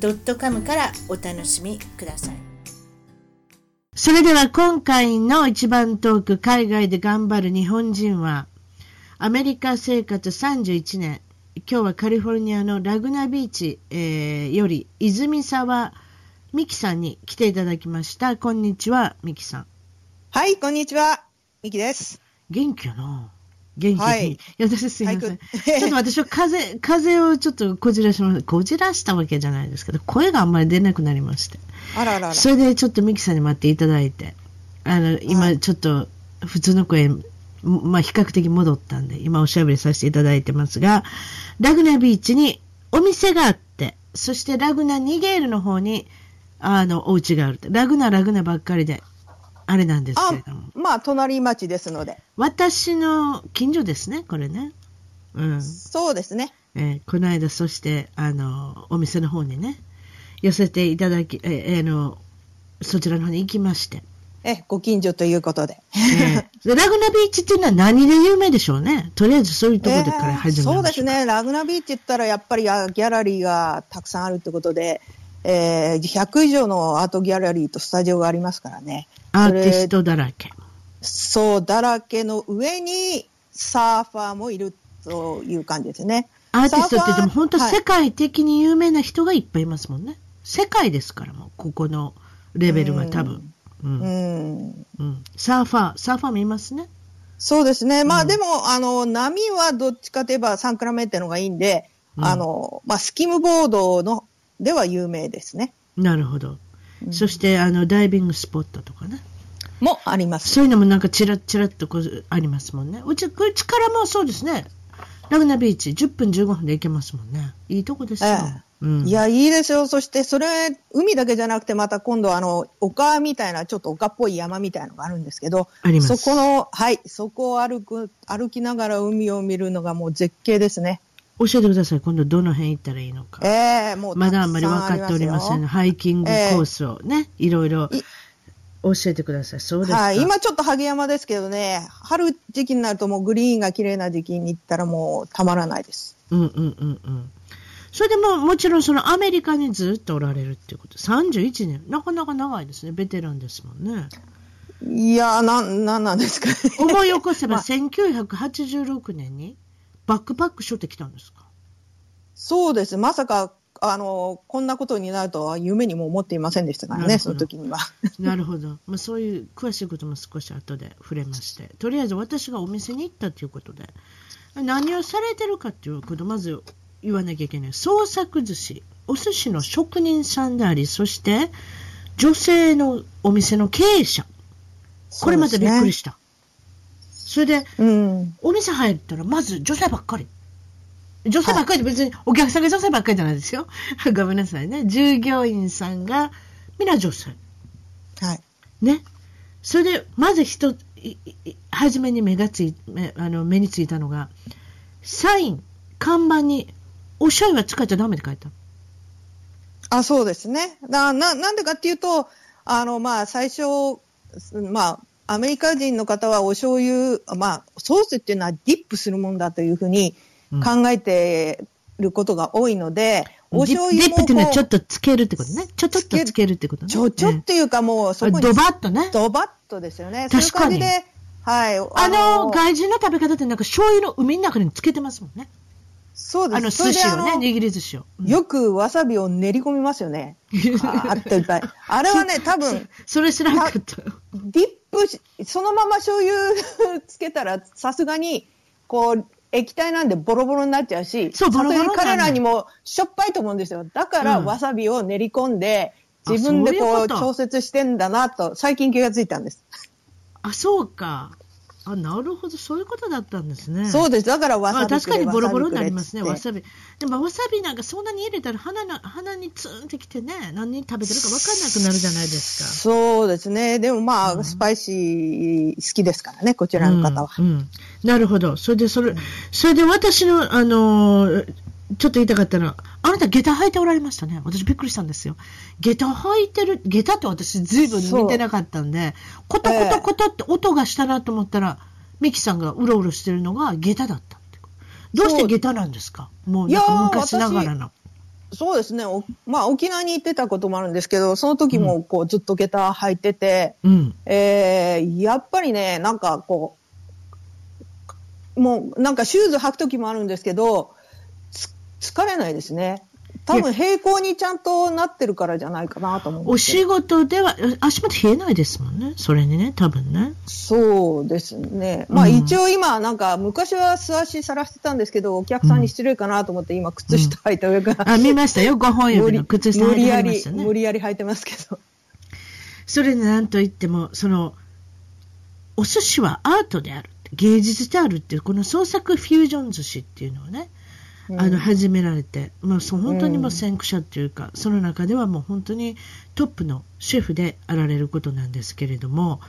.com からお楽しみくださいそれでは今回の一番トーク海外で頑張る日本人はアメリカ生活31年今日はカリフォルニアのラグナビーチ、えー、より泉沢美希さんに来ていただきました。こんにちは、美希さん。はい、こんにちは。美希です。元気やな元気に。はい。私すいませ ん。ちょっと私は風、風をちょっとこじらしました。こじらしたわけじゃないですけど、声があんまり出なくなりまして。あららら。それでちょっとミキさんに待っていただいて、あの、今ちょっと普通の声、まあ比較的戻ったんで、今おしゃべりさせていただいてますが、ラグナビーチにお店があって、そしてラグナニゲールの方に、あの、お家がある。ラグナラグナばっかりで、あれなんですけれども。まあ、隣町ですので。私の近所ですね、これね。うん。そうですね。えー、この間、そして、あの、お店の方にね、寄せていただき、えー、あの、そちらの方に行きまして。え、ご近所ということで。えー、ラグナビーチっていうのは何で有名でしょうね。とりあえずそういうところから始めまそうですね。ラグナビーチって言ったらやっぱりギャラリーがたくさんあるってことで、えー、100以上のアートギャラリーとスタジオがありますからね。アーティストだらけ。そう、だらけの上にサーファーもいるという感じですね。アーティストって言っても本当世界的に有名な人がいっぱいいますもんね。はい、世界ですからもここのレベルは多分。うん。うん、うん、サーファー、サーファーもいますね。そうですね。まあ、でも、あの、波はどっちかといえばサンクレメンテのがいいんで、うん、あの、まあ、スキムボードのでは有名ですね。なるほど。うん、そして、あの、ダイビングスポットとかね。もあります。そういうのもなんかちらちらっとこうありますもんね。うち、うちからもそうですね。ラグナビーチ、10分15分で行けますもんね。いいとこですよ。ええうん、いや、いいですよ。そして、それ、海だけじゃなくて、また今度、あの、丘みたいな、ちょっと丘っぽい山みたいなのがあるんですけど、ありますそこの、はい、そこを歩く、歩きながら海を見るのがもう絶景ですね。教えてください。今度どの辺行ったらいいのか。ええー、もうまだあんまり分かっておりません。ハイキングコースをね、えー、いろいろ教えてください。そうですか。はい。今ちょっと萩山ですけどね、春時期になるともうグリーンが綺麗な時期に行ったらもうたまらないです。うんうんうんうん。それでももちろんそのアメリカにずっとおられるっていうこと。31年。なかなか長いですね。ベテランですもんね。いやー、な、なんなんですか、ね、思い起こせば 1986年にバックパック背負ってきたんですか？そうです。まさか、あの、こんなことになるとは夢にも思っていませんでしたからね、その時には。なるほど。まあ、そういう詳しいことも少し後で触れまして、とりあえず私がお店に行ったということで、何をされてるかっていうことをまず言わなきゃいけない。創作寿司。お寿司の職人さんであり、そして女性のお店の経営者。これまでびっくりした。それで、うん、お店入ったら、まず女性ばっかり。女性ばっかりで別にお客さんが女性ばっかりじゃないですよ。ごめんなさいね。従業員さんが、皆女性。はい。ね。それで、まず一つ、初めに目がつい、目あの目についたのが、サイン、看板に、おしゃれは使っちゃダメって書いた。あ、そうですね。な、な、なんでかっていうと、あの、まあ、最初、まあ、アメリカ人の方はお醤油、まあ、ソースっていうのはディップするもんだというふうに考えてることが多いので、うん、お醤油もディップっていうのはちょっとつけるってことね。ちょっとつけるってことね。ちょ、ちょっていうかもうそこに。ドバッとね。ドバッとですよね。確かに。で、はい。あの、外人の食べ方ってなんか醤油の海の中につけてますもんね。そうです。あの、寿司をね、握り寿司を。よくわさびを練り込みますよね。あっといっぱい。あれはね、多分。それ知らなかった。ディップそのまま醤油 つけたら、さすがに、こう、液体なんでボロボロになっちゃうし、そう、ボロボロ彼らにもしょっぱいと思うんですよ。だから、わさびを練り込んで、自分でこう調節してんだなと、最近気がついたんです。あ、そうか。あ、なるほど、そういうことだったんですね。そうです。だからわさびあ確かにボロボロになりますね、わわささび。でもわさびなんかそんなに入れたら鼻な鼻にツーンってきてね、何食べてるか分かんなくなるじゃないですか。そうですね。でもまあ、うんスパイシー好きですからね、こちらの方は。うんうんなるほど。それで、それ、それで私の、あのーちょっと言いたかったのは、あなた下駄履いておられましたね。私びっくりしたんですよ。下駄履いてる、下駄って私ずいぶん見てなかったんで、コトコトコトって音がしたなと思ったら、ミキさんがうろうろしてるのが下駄だったって。どうして下駄なんですか？もう昔ながらの。そうですね。おまあ、沖縄に行ってたこともあるんですけど、その時もこう、ずっと下駄履いてて、うん。えー、やっぱりね、なんかこう、もうなんかシューズ履く時もあるんですけど、つ疲れないですね。多分平行にちゃんとなってるからじゃないかなと思うんお仕事では、足元冷えないですもんね。それにね、多分ね。そうですね。まあうん一応今なんか昔は素足さらしてたんですけど、お客さんに失礼かなと思って今靴下履いた上から、あ、見ましたよ。5本無理指の靴下履いて無理やり、ありましたね。無理やり履いてますけど。それでなんといっても、その、お寿司はアートである、芸術であるっていう、この創作フュージョン寿司っていうのをね、うんあの、始められて、まあ、そう本当にもう先駆者っていうか、その中ではもう本当にトップのシェフであられることなんですけれども、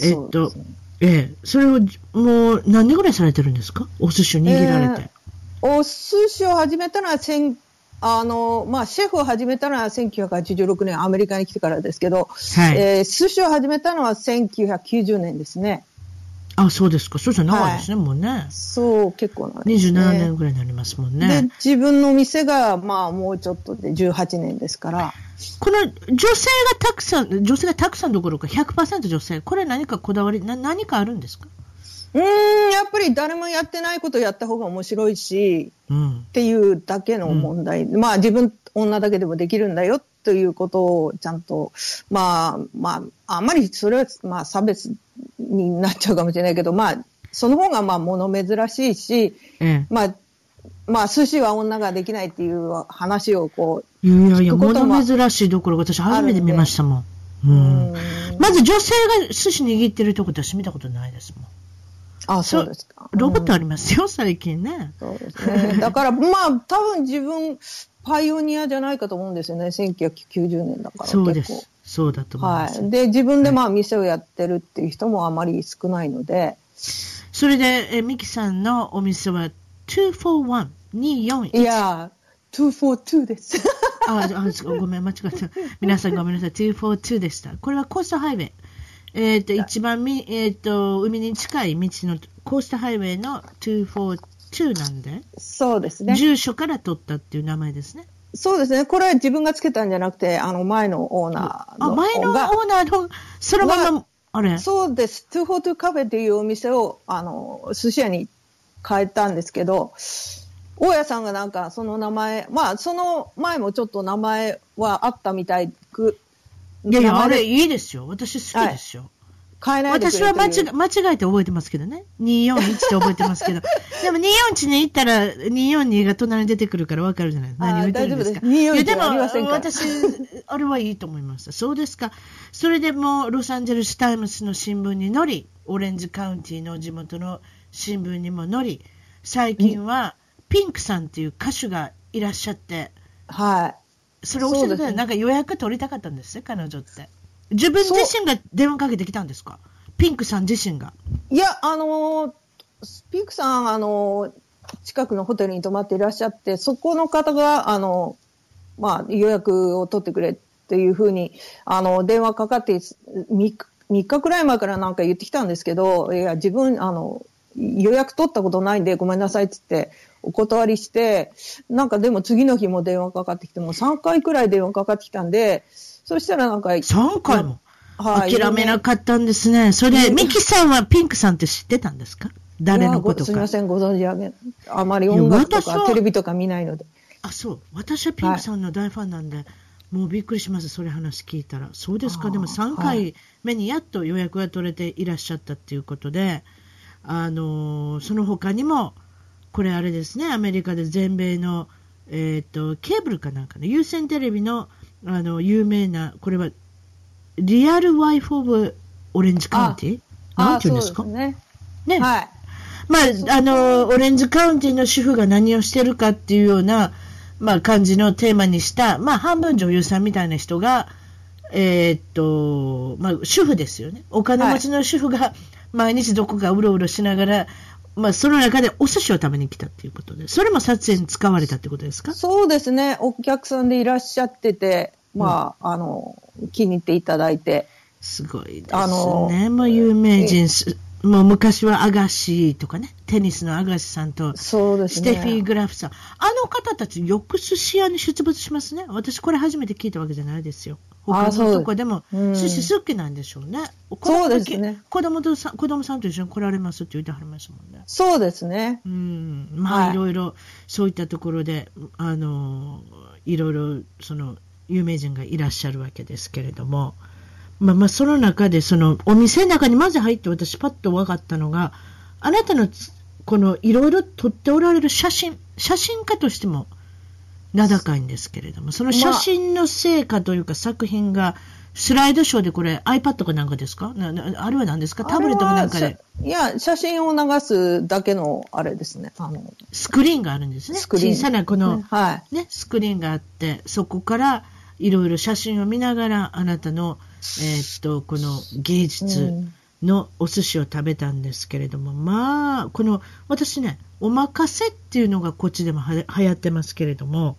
えっとええ、それをもう何年ぐらいされてるんですか？お寿司を握られて。お寿司を始めたのは千あの、まあ、シェフを始めたのは1986年、アメリカに来てからですけど、はい。えー寿司を始めたのは1990年ですね。あ、そうですか。そうじゃ長いですね、もうね。そう、結構なんですね。27年ぐらいになりますもんでね。、自分の店が、まあ、もうちょっとで18年ですから、この女性がたくさん、女性がたくさんどころか100%女性、これ何かこだわり、な何かあるんですか？うーん、やっぱり誰もやってないことをやった方が面白いし、うん。っていうだけの問題。まあ、自分、女だけでもできるんだよということをちゃんと、まあ、まあ、あんまりそれは、まあ、差別になっちゃうかもしれないけど、まあ、その方が、まあ、物珍しいし、ええ。まあ、まあ、寿司は女ができないっていう話をこいやいやいや、物珍しいどころか私初めて見ましたもん。う、うん。うんまず女性が寿司握ってるとこ私見たことないですもん。あ、そうですか。ロボットあり、りますよ、最近ね。そうですね。だから、まあ、多分自分、パイオニアじゃないかと思うんですよね。1990年だから。そうで結構す。そうだと思います。はい。で、自分でまあ店をやってるっていう人もあまり少ないので、それで、えミキさんのお店は241、241。いやー、242です。ああ、ごめん、間違った。皆さんごめんなさい。242でした。これはコーストハイウェイ。えっ、と、一番み、えっ、と、海に近い道のコーストハイウェイの242なんで、そうですね。住所から取ったっていう名前ですね。そうですね。これは自分がつけたんじゃなくて、あの前のオーナーあ、の前のオーがナーの、そのまま、あれ？そうです。242カフェっていうお店を、あの、寿司屋に変えたんですけど、大家さんがなんかその名前、まあその前もちょっと名前はあったみたいく、いやいや、あれいいですよ。私好きですよ。変えないでく私は間違間違えて覚えてますけどね。241って覚えてますけど。でも241に行ったら242が隣に出てくるから分かるじゃないですか。あー何を言ってるんですか。大丈夫です241いやでも私、あれはいいと思いました。そうですか。それでもうロサンゼルスタイムズの新聞に載り、オレンジカウンティの地元の新聞にも載り、最近はピンクさんっていう歌手がいらっしゃって、はい。それを教えてください？なんか予約取りたかったんですね、彼女って。自分自身が電話かけてきたんですか？ピンクさん自身が。いや、あのーピンクさん、あのー近くのホテルに泊まっていらっしゃって、そこの方が、あのーまあ、予約を取ってくれっていうふうに、あの、電話かかって3日、3日くらい前からなんか言ってきたんですけど、いや、自分、あの、予約取ったことないんでごめんなさいって言って、お断りして、なんかでも次の日も電話かかってきて、もう3回くらい電話かかってきたんで、そしたらなんか、3回も。はい諦めなかったんですね。それで、ミキさんはピンクさんって知ってたんですか？誰のことか。すみません、ご存知あげ、あまり音楽とかテレビとか見ないので。あ、そう。私はピンクさんの大ファンなんで、もうびっくりします。それ話聞いたら。そうですか？でも3は回目にやっと予約が取れていらっしゃったっていうことで、あのーその他にも、これあれですね、アメリカで全米の、えっ、と、ケーブルかなんかね、有線テレビの、あの、有名な、これは、リアルワイフ・オブ・オレンジ・カウンティなんて言うんですか？ね。ね。はい。まあ、あの、オレンジカウンティの主婦が何をしてるかっていうような、まあ、感じのテーマにした、まあ、半分女優さんみたいな人が、えーっと、まあ、主婦ですよね。お金持ちの主婦が毎日どこかうろうろしながら、まあ、その中でお寿司を食べに来たっていうことで、それも撮影に使われたってことですか？そうですね。お客さんでいらっしゃってて、まあ、あの、気に入っていただいて。すごいですあのね。もう有名人す、もう昔はアガシーとかね、テニスのアガシさんと、そうですね。ステフィー・グラフさん。あの方たちよく寿司屋に出没しますね。私これ初めて聞いたわけじゃないですよ。他のとこでもうん寿司好きなんでしょうね。そうですね子供とさ子供さんと一緒に来られますって言ってはりましたもんね。そうですね。うん。まあはいいろいろそういったところで、あの、いろいろその有名人がいらっしゃるわけですけれども、まあまあその中でそのお店の中にまず入って私パッと分かったのが、あなたのつこのいろいろ撮っておられる写真、写真家としても名高いんですけれども、その写真の成果というか作品が、スライドショーでこれ iPad かなんかですか？ななあれは何ですか？タブレットかなんかで？いや、写真を流すだけの、あれですね。あの、スクリーンがあるんですね。スクリーン小さなこの、はい。ね、スクリーンがあって、そこからいろいろ写真を見ながら、あなたの、えーっと、この芸術うんのお寿司を食べたんですけれども、まあ、この、私ね、おまかせっていうのがこっちでもはや流行ってますけれども、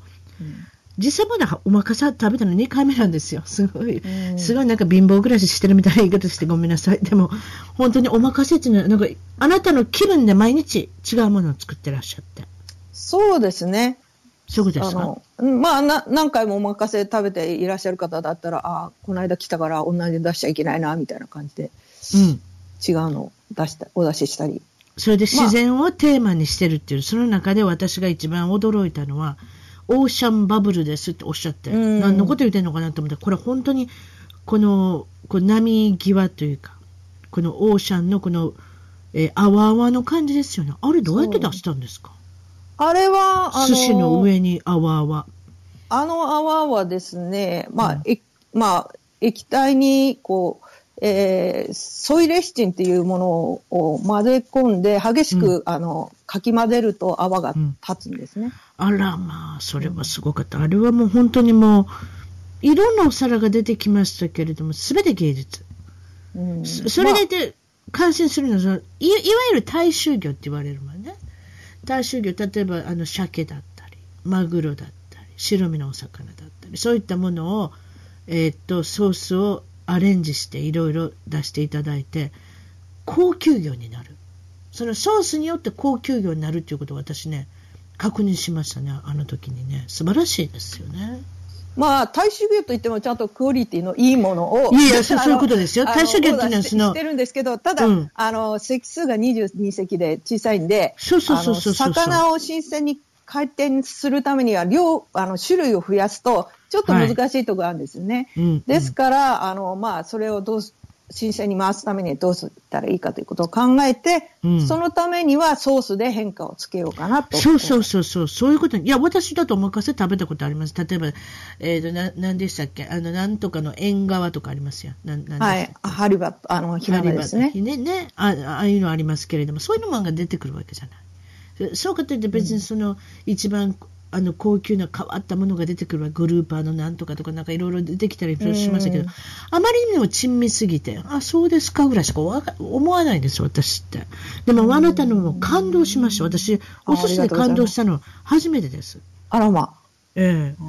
実際まだおまかせ食べたの2回目なんですよ。すごい、うんすごいなんか貧乏暮らししてるみたいな言い方してごめんなさい。でも、本当におまかせっていうのは、なんか、あなたの気分で毎日違うものを作ってらっしゃって。そうですね。そうですか？まあな、何回もお任せ食べていらっしゃる方だったら、ああ、この間来たから同じ出しちゃいけないな、みたいな感じで、うん。違うのを出した、お出ししたり。それで自然をテーマにしてるっていう、その中で私が一番驚いたのは、オーシャンバブルですっておっしゃって、うん何のこと言ってんのかなと思ったら、これ本当に、この、この波際というか、このオーシャンのこの、えー、あわあわの感じですよね。あれどうやって出したんですか？あれは、あの、寿司の上にあわあわ。あの泡はですね、まあ、うんえまあ、液体に、こう、えーソイレシチンっていうものを混ぜ込んで、激しく、あの、かき混ぜると泡が立つんですね。あらまあ、それはすごかった。あれはもう本当にもう、いろんなお皿が出てきましたけれども、すべて芸術。うんそそれまあでで、感心するのはい、いわゆる大衆魚って言われるもんね。大衆魚、例えばあの鮭だったり、マグロだったり、白身のお魚だったり、そういったものを、えーっと、ソースをアレンジしていろいろ出していただいて、高級魚になる。そのソースによって高級魚になるっていうことを私ね、確認しましたね、あの時にね。素晴らしいですよね。まあ、大衆魚といってもちゃんとクオリティのいいものを。いやいやそういうことですよ大衆魚っていうのはそのしてるんですけど、ただ、うんあの、席数が22席で小さいんで、そうそうそうそう魚を新鮮に回転するためには量、あの、種類を増やすと、ちょっと難しいところがあるんですよね。うんですから、あの、まあ、それをどうす、新鮮に回すためにはどうしたらいいかということを考えて、うんそのためにはソースで変化をつけようかなと。そうそうそうそう、そういうことに。いや、私だとお任せ食べたことあります。例えば、えっ、と、な、なんでしたっけ？あの、なんとかの縁側とかありますよ。なん、なんはい。ハリバあの、ヒラメですね。ねねあああいうのありますけれども、そういうのが出てくるわけじゃない。そうかといって別にその、一番あの高級な変わったものが出てくるわグルーパーのなんとかとかなんかいろいろ出てきたりしましたけど、うんあまりにも珍味すぎて、あ、そうですかぐらいしか思わないです、私って。でもあなたのも感動しました。私、お寿司で感動したの初めてです。あらま。ええ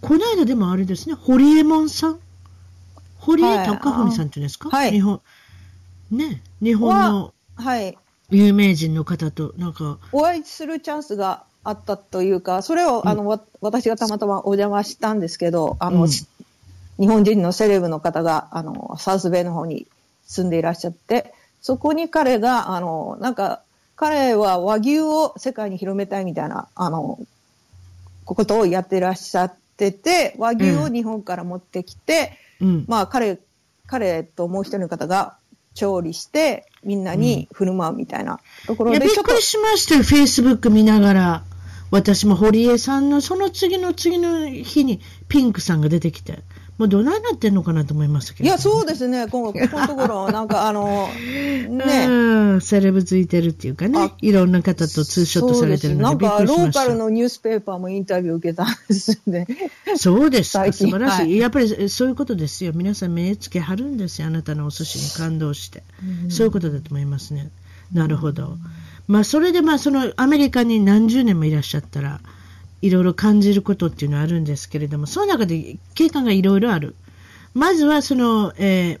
この間でもあれですね、堀江門さん？堀江貴文さんっていうんですか、はい日本、ね、日本のはい。有名人の方と、なんか、お会いするチャンスがあったというか、それを、あの、わ私がたまたまお邪魔したんですけど、あの、うん日本人のセレブの方が、あの、サウスベイの方に住んでいらっしゃって、そこに彼が、あの、なんか、彼は和牛を世界に広めたいみたいな、あの、ことをやってらっしゃってて、和牛を日本から持ってきて、うん。まあ、彼、彼ともう一人の方が調理して、みんなに振る舞うみたいなところで、ちょっとびっくりしましたよ、フェイスブック見ながら。私も堀江さんのその次の次の日にピンクさんが出てきて、もうどないなってんのかなと思いましたけど。いや、そうですね。こ このところ、なんかあの、ね。うん、セレブついてるっていうかねあ、いろんな方とツーショットされてるのでびっくりしました。ローカルのニュースペーパーもインタビュー受けたんですね。そうです素晴らしい,、はいやっぱりそういうことですよ。皆さん目つけはるんですよ。あなたのお寿司に感動して。そういうことだと思いますね。なるほど。まあ、それでまあ、そのアメリカに何十年もいらっしゃったら、いろいろ感じることっていうのはあるんですけれども、その中で景観がいろいろある。まずは、その、えー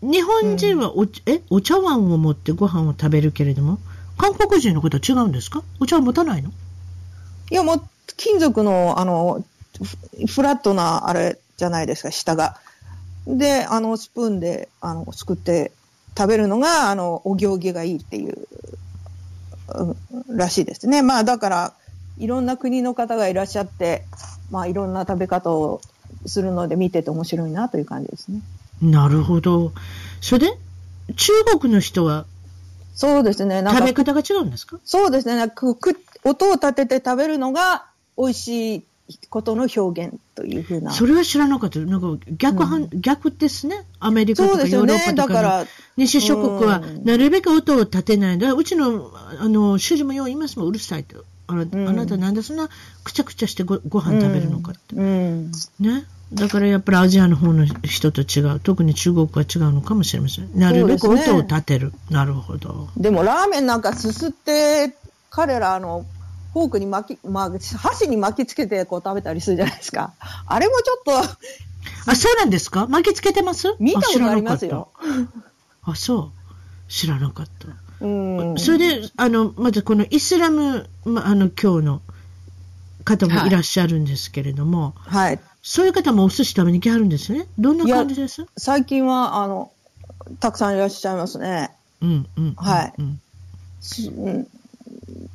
日本人はお,、えお茶碗を持ってご飯を食べるけれども、韓国人のことは違うんですか？お茶碗持たないの？いや、もう、金属の、あの、フラットな、あれじゃないですか、下が。で、あの、スプーンで、あの、すくって食べるのが、あの、お行儀がいいっていう、うんらしいですね。まあ、だから、いろんな国の方がいらっしゃって、まあ、いろんな食べ方をするので、見てて面白いなという感じですね。なるほど。それで、中国の人はそうですね。なんか、食べ方が違うんですか？そうですね。なんかくく音を立てて食べるのが美味しいことの表現というふうな。それは知らなかった。なんか逆反、逆ですね。アメリカとかヨーロッパとかのだから西諸国はうんなるべく音を立てない。だうちのあの主人もよう言いますもん、うるさいと。あな,、んあなたなんでそんなくちゃくちゃしてごご飯食べるのかって。うん。ね？だからやっぱりアジアの方の人と違う。特に中国は違うのかもしれません。なるべく音を立てる。なるほど。でもラーメンなんかすすって、彼らあの、フォークに巻き、まあ、箸に巻きつけてこう食べたりするじゃないですか。あれもちょっと、あ、そうなんですか？巻きつけてます？見たことありますよ。あ、そう。知らなかった。うん。それで、あの、まずこのイスラム、ま、あの、今日の方もいらっしゃるんですけれども、はい。そういう方もお寿司食べに来はるんですよね？どんな感じです？最近は、あの、たくさんいらっしゃいますね。うん、うん。はいうんしうん、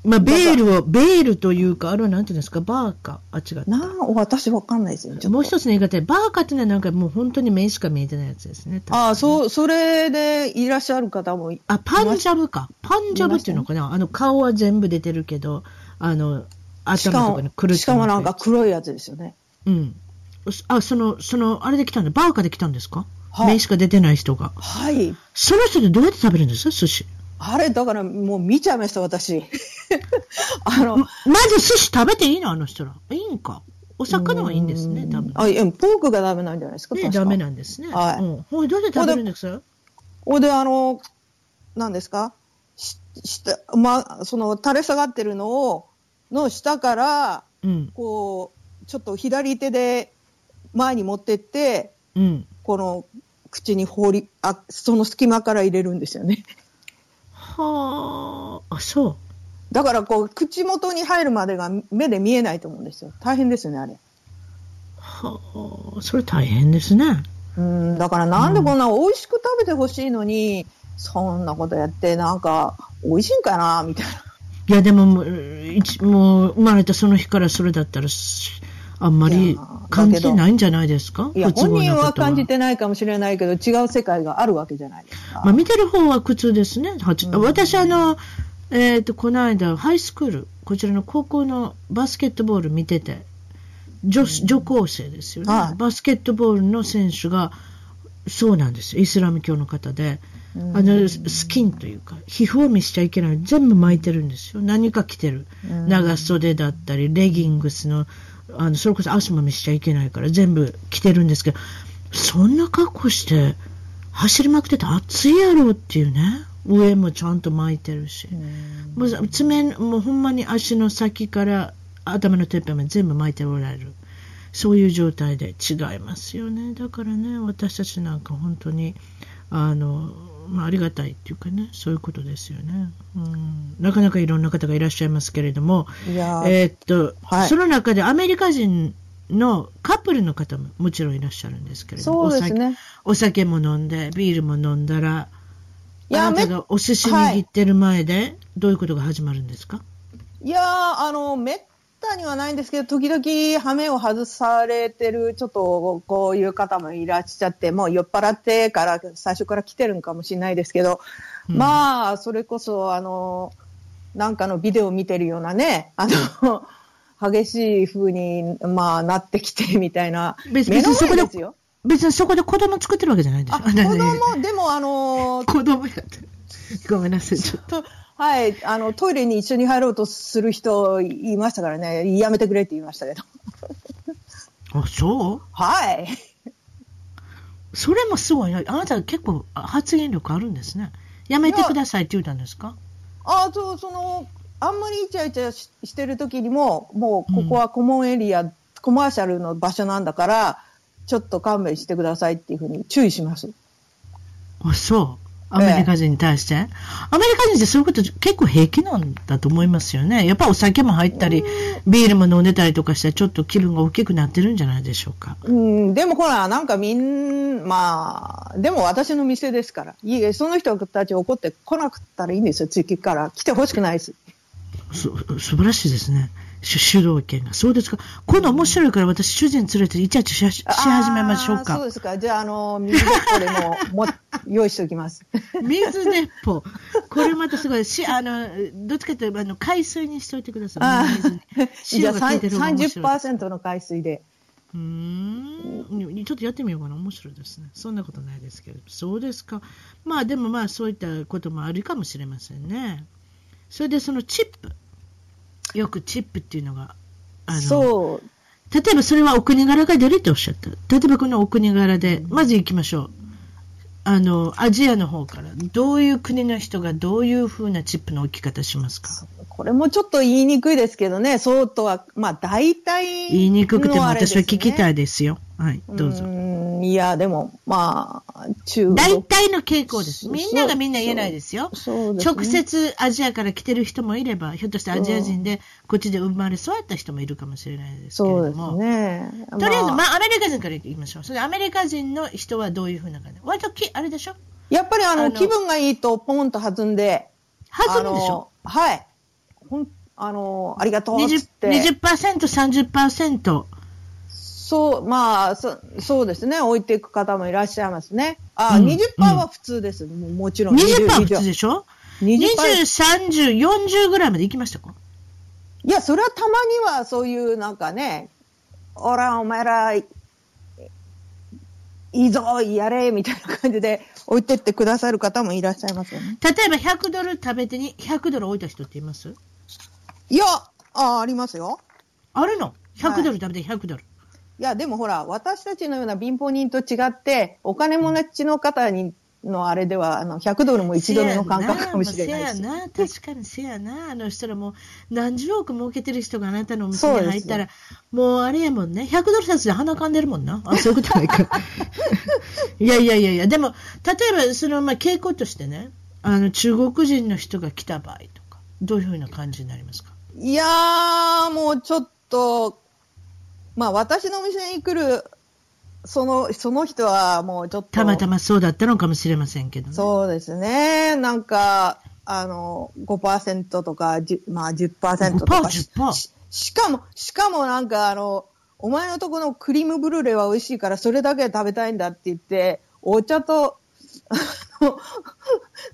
まあ、ベールを、ベールというか、あれはなんていうんですか、バーカ？あ、違う。なあ、私わかんないですよ。もう一つの言い方で、バーカっていうのはなんかもう本当に目しか見えてないやつですね。ああ、う。そう、それでいらっしゃる方もい、あ、パンジャブか。パンジャブっていうのかな？あの、顔は全部出てるけど、あの、頭とかにくるしかもなんかか黒いやつですよね。うん。あ、その、その、あれで来たんだ。バーカで来たんですか、はい目しか出てない人が。はい。その人でどうやって食べるんです？か寿司。あれ、だからもう見ちゃいました、私。あの、まず寿司食べていいの？あの人ら。いいんか？お魚はいいんですね、多分。あ、いや、ポークがダメなんじゃないですか、ね、ダメなんですね。はいうん。ほい、どうやって食べるんです？かほいで、あの、何ですか？し、下、ま、その垂れ下がってるのを、の下から、うん。こう、ちょっと左手で前に持ってって、うん。この口に放り、あ、その隙間から入れるんですよね。はあ、あ、そう。だからこう、口元に入るまでが目で見えないと思うんですよ。大変ですよね、あれ。はあ、それ大変ですね。うん、だからなんでこんな美味しく食べてほしいのに、そんなことやって、なんか、美味しいんかな、みたいな。いや、でももう、一もう生まれたその日からそれだったら、すあんまり感じてないんじゃないですか？本人は感じてないかもしれないけど、違う世界があるわけじゃないですか。まあ、見てる方は苦痛ですね。うん。私、あの、えっ、と、この間、ハイスクール、こちらの高校のバスケットボール見てて、女子女高生ですよね、はい。バスケットボールの選手が、そうなんですよ、イスラム教の方で、うん。あのスキンというか、皮膚を見せちゃいけない、全部巻いてるんですよ、何か着てる、うん。長袖だったり、レギングスの、あのそれこそ足も見せちゃいけないから、全部着てるんですけど、そんな格好して、走りまくってて暑いやろっていうね、上もちゃんと巻いてるし。うんもう爪、もうほんまに足の先から頭のてっぺんまで全部巻いておられる。そういう状態で違いますよね。だからね、私たちなんか本当に、あの、まあ、ありがたいっていうかね、そういうことですよね。うん、なかなかいろんな方がいらっしゃいますけれども、えーっと、はい。その中でアメリカ人のカップルの方ももちろんいらっしゃるんですけれども、ね。お酒も飲んで、ビールも飲んだら、あなたがお寿司握ってる前で、どういうことが始まるんですか、いやー、あの、めったにはないんですけど、時々、羽目を外されてる、ちょっと、こういう方もいらっしゃって、もう酔っ払ってから、最初から来てるんかもしれないですけど、うんまあ、それこそ、あの、なんかのビデオを見てるようなね、あの、激しい風に、まあ、なってきてみたいな。別にそこで。別にそこで子供作ってるわけじゃないんでしょあ、子供、でもあの、子供やって。ごめんなさい、ちょっと。とはい、あの、トイレに一緒に入ろうとする人いましたからね、やめてくれって言いましたけど。あ、そう？はい。それもすごいな。あなた結構発言力あるんですね。やめてくださいって言ったんですか？あと、その、あんまりイチャイチャししてる時にも、もう、ここはコモンエリア、コマーシャルの場所なんだから、ちょっと勘弁してくださいっていうふうに注意します。あ、そう。アメリカ人に対して、アメリカ人ってそういうこと結構平気なんだと思いますよね。やっぱお酒も入ったり、ビールも飲んでたりとかして、ちょっと気分が大きくなってるんじゃないでしょうか。うん、でもほら、なんかみん、まあ、でも私の店ですから。いいえ、その人たち怒って来なくったらいいんですよ、次から。来てほしくないです。そ素晴らしいですね。主主導権が。そうですか。今度面白いから私主人連れてイチャイチャしし始めましょうあーそうか。ですか。じゃあ、あの、水これも、も、用意しておきます。水鉄砲。これまたすごい。し、あの、どっちかというと、あの、海水にしておいてくださあい。水に塩が効いてる方が面白い。30%の海水で。うーん。ちょっとやってみようかな。面白いですね。そんなことないですけど。そうですか。まあでもまあそういったこともあるかもしれませんね。それでそのチップ。よくチップっていうのが、あの、そう。例えばそれはお国柄が出るっておっしゃった。例えばこのお国柄で、まず行きましょう。あの、アジアの方から、どういう国の人がどういう風なチップの置き方しますか？これもちょっと言いにくいですけどね、そうとは、まあ大体、言いにくくても私は聞きたい。いですよ。はい、どうぞ。んいや、でも、まあ、中国。大体の傾向です。みんながみんな言えないですよ。そうですね直接アジアから来てる人もいれば、ひょっとしてアジア人でこっちで生まれ育った人もいるかもしれないですけれそうですども。ね。とりあえず、まあまあ、アメリカ人から言いましょう。それでアメリカ人の人はどういうふうな感じ？割とき、あれでしょ？やっぱりあのあの気分がいいとポンと弾んで、弾むでしょ？はい。ほん、あの、ありがとうっつっ 20%, て。20%、30%。そう、まあそ、そうですね。置いていく方もいらっしゃいますね。あ、うん20%は普通です。ももちろん。20%普以上通でしょ？20% ?20、30、40ぐらいまで行きましたか？いや、それはたまにはそういうなんかね、おら、お前ら、いいいぞ、やれ、みたいな感じで置いてってくださる方もいらっしゃいますよね。例えば100ドル食べてに100ドル置いた人っています？いや、あ、ありますよ。あるの ?100 はいドル食べて100ドル。いや、でもほら、私たちのような貧乏人と違って、お金持ちの方に、のあれでは、あの、100ドルも1ドルの感覚かもしれないし。せやな、確かにせやな。あの人らもう何十億儲けてる人があなたのお店に入ったら、もうあれやもんね。100ドル札で鼻かんでるもんな。あ、そういうことないか。いやいやいやいや、でも、例えば、その、まあ、傾向としてね、あの、中国人の人が来た場合とか、どういうふうな感じになりますか？いやー、もうちょっと、まあ私のお店に来る、その、その人はもうちょっと。たまたまそうだったのかもしれませんけどね。そうですね。なんか、あの、5%とか、10まあ10%とか。5%、10%ししかも、しかもなんかあの、お前のとこのクリームブルーレイは美味しいからそれだけ食べたいんだって言って、お茶と、あ の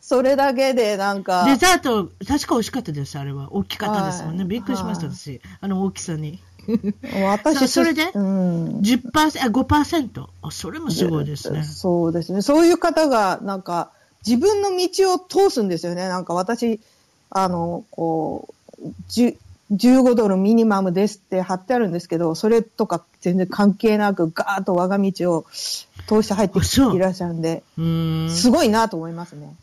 それだけでなんか、デザート、確か美味しかったです、あれは。大きかったですもんね。はいびっくりしました、はい私。あの大きさに。私それで？うん。10%、あ、5%。あ、それもすごいですね。そうですね。そういう方が、なんか、自分の道を通すんですよね。なんか私、あの、こう、10 15ドルミニマムですって貼ってあるんですけど、それとか全然関係なく、ガーッと我が道を通して入っていらっしゃるんで、ん。すごいなと思いますね。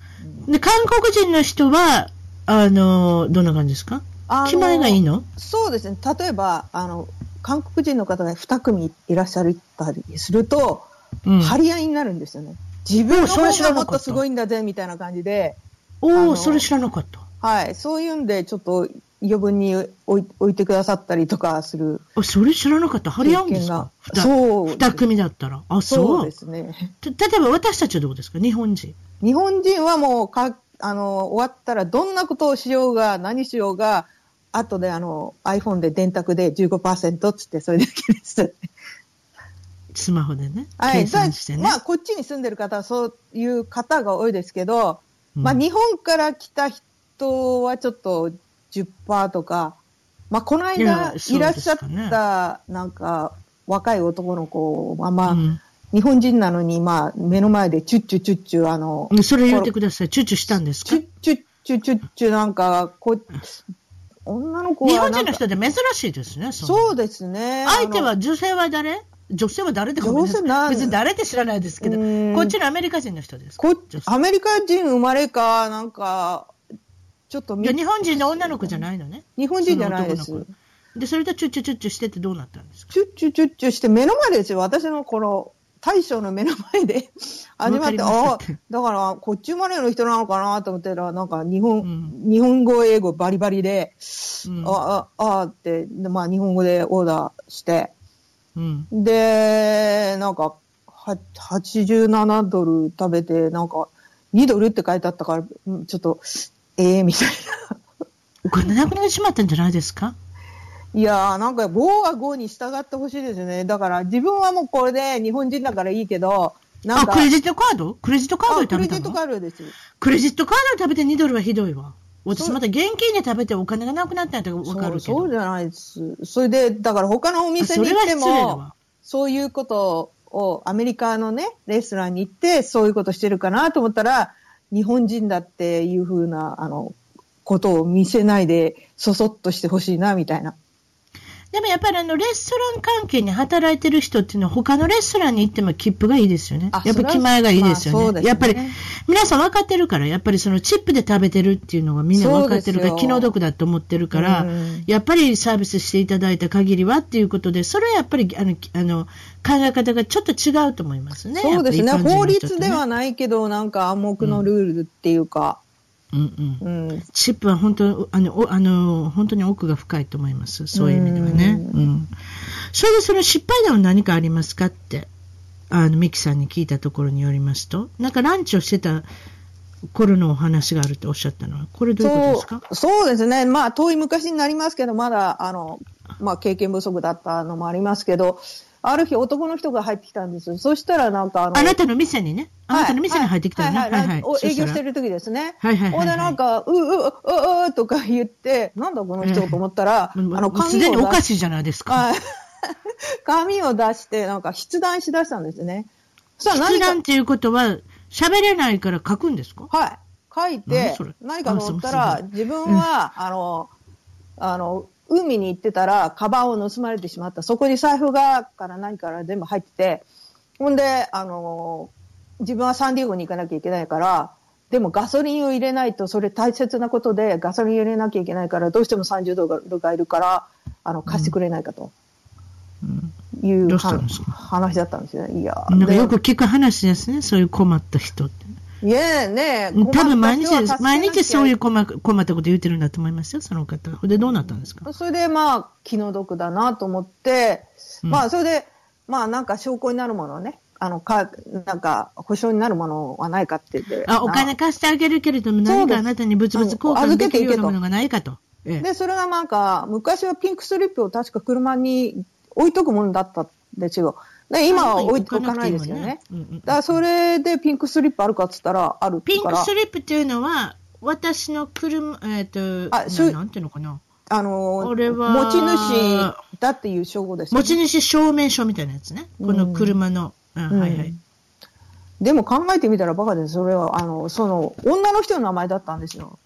で、韓国人の人は、あの、どんな感じですか？決まりがいいの？そうですね。例えば、あの、韓国人の方が2組いらっしゃったりすると、うん。張り合いになるんですよね。自分のおそれ知ら方がもなかっとすごいんだぜ、みたいな感じで、おお、それ知らなかった。はい。そういうんで、ちょっと余分に置い置いてくださったりとかするあ、それ知らなかった。張り合うんですか？二そう二組だったら。あ、そう。そうですね。た例えば私たちはどうですか？日本人。日本人はもうか、あの、終わったらどんなことをしようが、何しようが、後であの、iPhone で電卓で15%っつって、それだけです。スマホでね。計はい。算してね。まあ、こっちに住んでる方はそういう方が多いですけど、うんまあ、日本から来た人はちょっと10%とか、まあ、このい間いらっしゃった、なんか、若い男の子は、まあ、うん日本人なのに、まあ、目の前でチュッチュチュッチュ、あの、それ言ってください。チュッチュしたんですか？チュッチュッチュチュッチュなんか、こう、女の子は日本人の人で珍しいですね。そそうですね。相手は女性は誰？女性は誰ってごめんな別に誰って知らないですけど、うん。こっちのアメリカ人の人です。かこアメリカ人生まれか、なんか、ちょっとみいや日本人の女の子じゃないのね。日本人じゃないです。で、それとチュッチュチュッチュしてってどうなったんですか？チュッチュチュッチュして目の前ですよ。私のこの大将の目の前で 始まって、あしただからこっち生まれの人なのかなと思ってたら、なんか日本、うん。日本語、英語バリバリで、うん。あ、あ、あって、でまあ日本語でオーダーして、うん。で、なんか、は87ドル食べて、なんか、2ドルって書いてあったから、うんちょっと、ええみたいな。お金なくなってしまったんじゃないですか？いやー、なんか、5は5に従ってほしいですね。だから、自分はもうこれで日本人だからいいけど、なんあ、か、クレジットカード？クレジットカードであクレジット食べたのカードです。クレジットカードで食べて2ドルはひどいわ。私また現金で食べてお金がなくなったんやったらわかるけど。そうそうじゃないです。それで、だから他のお店に行ってもわ、そういうことを、アメリカのね、レストランに行って、そういうことしてるかなと思ったら、日本人だっていうふうな、あの、ことを見せないで、そそっとしてほしいな、みたいな。でもやっぱりあのレストラン関係に働いてる人っていうのは他のレストランに行っても切符がいいですよねあ。やっぱり気前がいいですよね。まあねやっぱり皆さん分かってるから、やっぱりそのチップで食べてるっていうのがみんな分かってるから気の毒だと思ってるから、うんやっぱりサービスしていただいた限りはっていうことで、それはやっぱりあのあの考え方がちょっと違うと思いますね。そうですね。やっぱり一般人法律ではないけど、なんか暗黙のルールっていうか、うんうんうん。チップは本当あのおあの本当に奥が深いと思います。そういう意味ではね。ううんそれでその失敗談は何かありますかって、あのミキさんに聞いたところによりますと、なんかランチをしてた頃のお話があるっておっしゃったのは、これどういうことですか？そうそうですね。まあ、遠い昔になりますけど、まだ、あの、まあ、経験不足だったのもありますけど、ある日男の人が入ってきたんです。そしたらなんかあの、あなたの店にね、あなたの店に入ってきたよね。はいはいはい営業してる時ですね。はいはいほんでなんか、うう、う、う、うとか言って、なんだこの人と思ったら、あの、すでにおかしいじゃないですか。はい 紙を出して、なんか筆談しだしたんですね。そしたら何か筆談、っていうことは、喋れないから書くんですか？はい。書い何て何かと思ったあら自分は、あの、あの、海に行ってたら、カバンを盗まれてしまった。そこに財布がから何から全部入ってて、ほんで、あの、自分はサンディエゴに行かなきゃいけないから、でもガソリンを入れないと、それ大切なことで、ガソリン入れなきゃいけないから、どうしても30ドルがいるから、あの、貸してくれないかと。うん。いう、どうんですか？話だったんですよね。いや、なんかでよく聞く話ですね、そういう困った人って。いえねえ、多分毎日毎日そういう困困ったこと言ってるんだと思いますよ、その方。で、どうなったんですか？それでまあ、気の毒だなと思って、うんまあ、それで、まあ、なんか証拠になるものをね、あの、か、なんか、保証になるものはないかって言って。あ、お金貸してあげるけれども、何かあなたに物々交換できるようなものがないかと。ええで、それがなんか、昔はピンクスリップを確か車に置いとくものだったんですよ。で、今は置いとかないですよね。うんうんだから、それでピンクスリップあるかっつったら、あるからピンクス、リップっていうのは、私の車、えっ、と、あそうななんていうのかな。あの、これは持ち主だっていう称号ですよね、持ち主証明書みたいなやつね。この車の。うんうんはいはい。でも考えてみたらバカです。それは、あの、その、女の人の名前だったんですよ。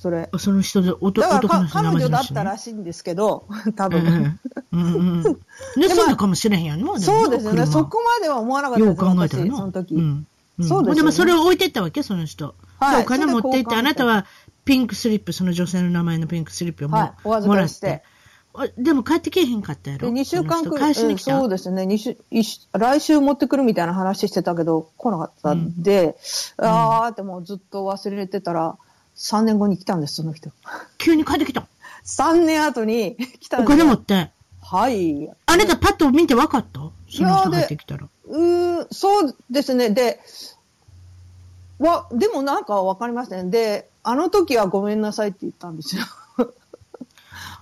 それ。その人で、男だから彼女だったねらしいんですけど、多うん分。うんうんうん。盗んだかもしれへんやんもそうですよね。そこまでは思わなかったようです、私、考えたらな。その時。うんうんそうですよねでもそれを置いてったわけ、その人。はいでお金持っていって、あなたはピンクスリップ、その女性の名前のピンクスリップをも,、はいお預かりしてもらって。あでも帰ってけえへんかったやで、ろ。2週間くらい。そうですね、来週持ってくるみたいな話してたけど、来なかったんで、あーってもうずっと忘れてたら、3年後に来たんです、その人。急に帰ってきた。3年後に来たんおですよ。金持って。はい。あなたパッと見て分かった？その人入ってきたら。うーそうですね。で、わ、でもなんかわかりません。で、あの時はごめんなさいって言ったんですよ。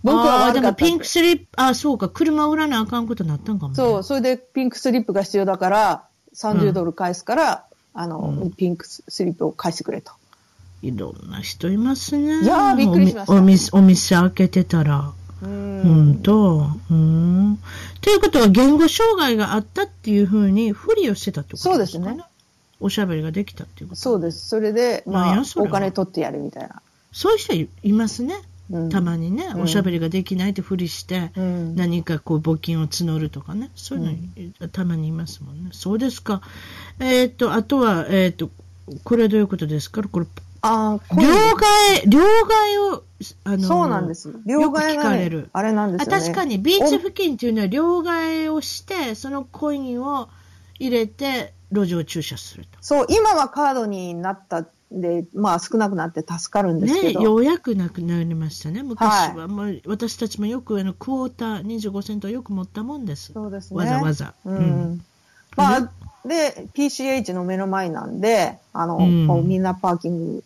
僕は悪かったって。もピンクスリップ、あ、そうか、車売らなあかんことになったんかも、ね。そう、それでピンクスリップが必要だから、うん30ドル返すから、あの、うんピンクスリップを返してくれと。いろんな人いますね。いやーびっくりしましたお店お店開けてたら。うん本当？うん。ということは、言語障害があったっていうふうに、ふりをしてたってことそうですね。おしゃべりができたっていうこと。そうです。それで、まあお金取ってやるみたいな。そういう人いいますね。うんたまにね、うんおしゃべりができないってふりして、うん何かこう募金を募るとかね、そういうの、たまにいますもんね。そうですか。えーっと、あとは、えーっと、これはどういうことですか？これ、ああ、両替、両替を、あの、そうなんです。両替がねかれる、あれなんですよね。あ確かに、ビーチ付近っていうのは両替をして、そのコインを入れて、路上駐車すると。そう、今はカードになったんで、まあ少なくなって助かるんですね、けど。ようやくなくなりましたね。昔は、はもう私たちもよくあのクォーター25セントよく持ったもんです。そうですね。わざわざ。うん。うんまあ、で、PCH の目の前なんで、あの、うんみんなパーキング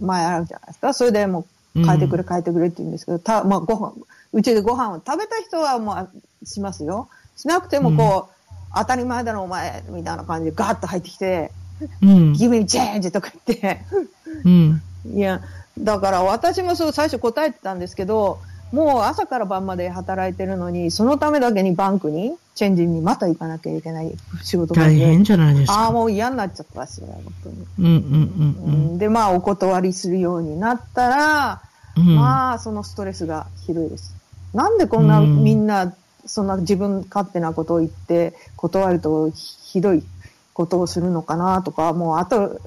前あるじゃないですか。それでもう、変えてくれ、うん変えてくれって言うんですけど、た、まあ、ご飯、うちでご飯を食べた人は、まあ、しますよ。しなくても、こう、当たり前だろ、お前、みたいな感じでガーッと入ってきて、うん。ギブにチェンジとか言って、うん。いや、だから私もそう最初答えてたんですけど、もう朝から晩まで働いてるのに、そのためだけにバンクに、チェンジにまた行かなきゃいけない仕事大変じゃないですああ、か。もう嫌になっちゃったですよ、本当に。うんうんうんうんで、まあ、お断りするようになったら、うん。うんまあ、そのストレスがひどいです。なんでこんなうんみんな、そんな自分勝手なことを言って、断るとひどいことをするのかなとか、もう、あと、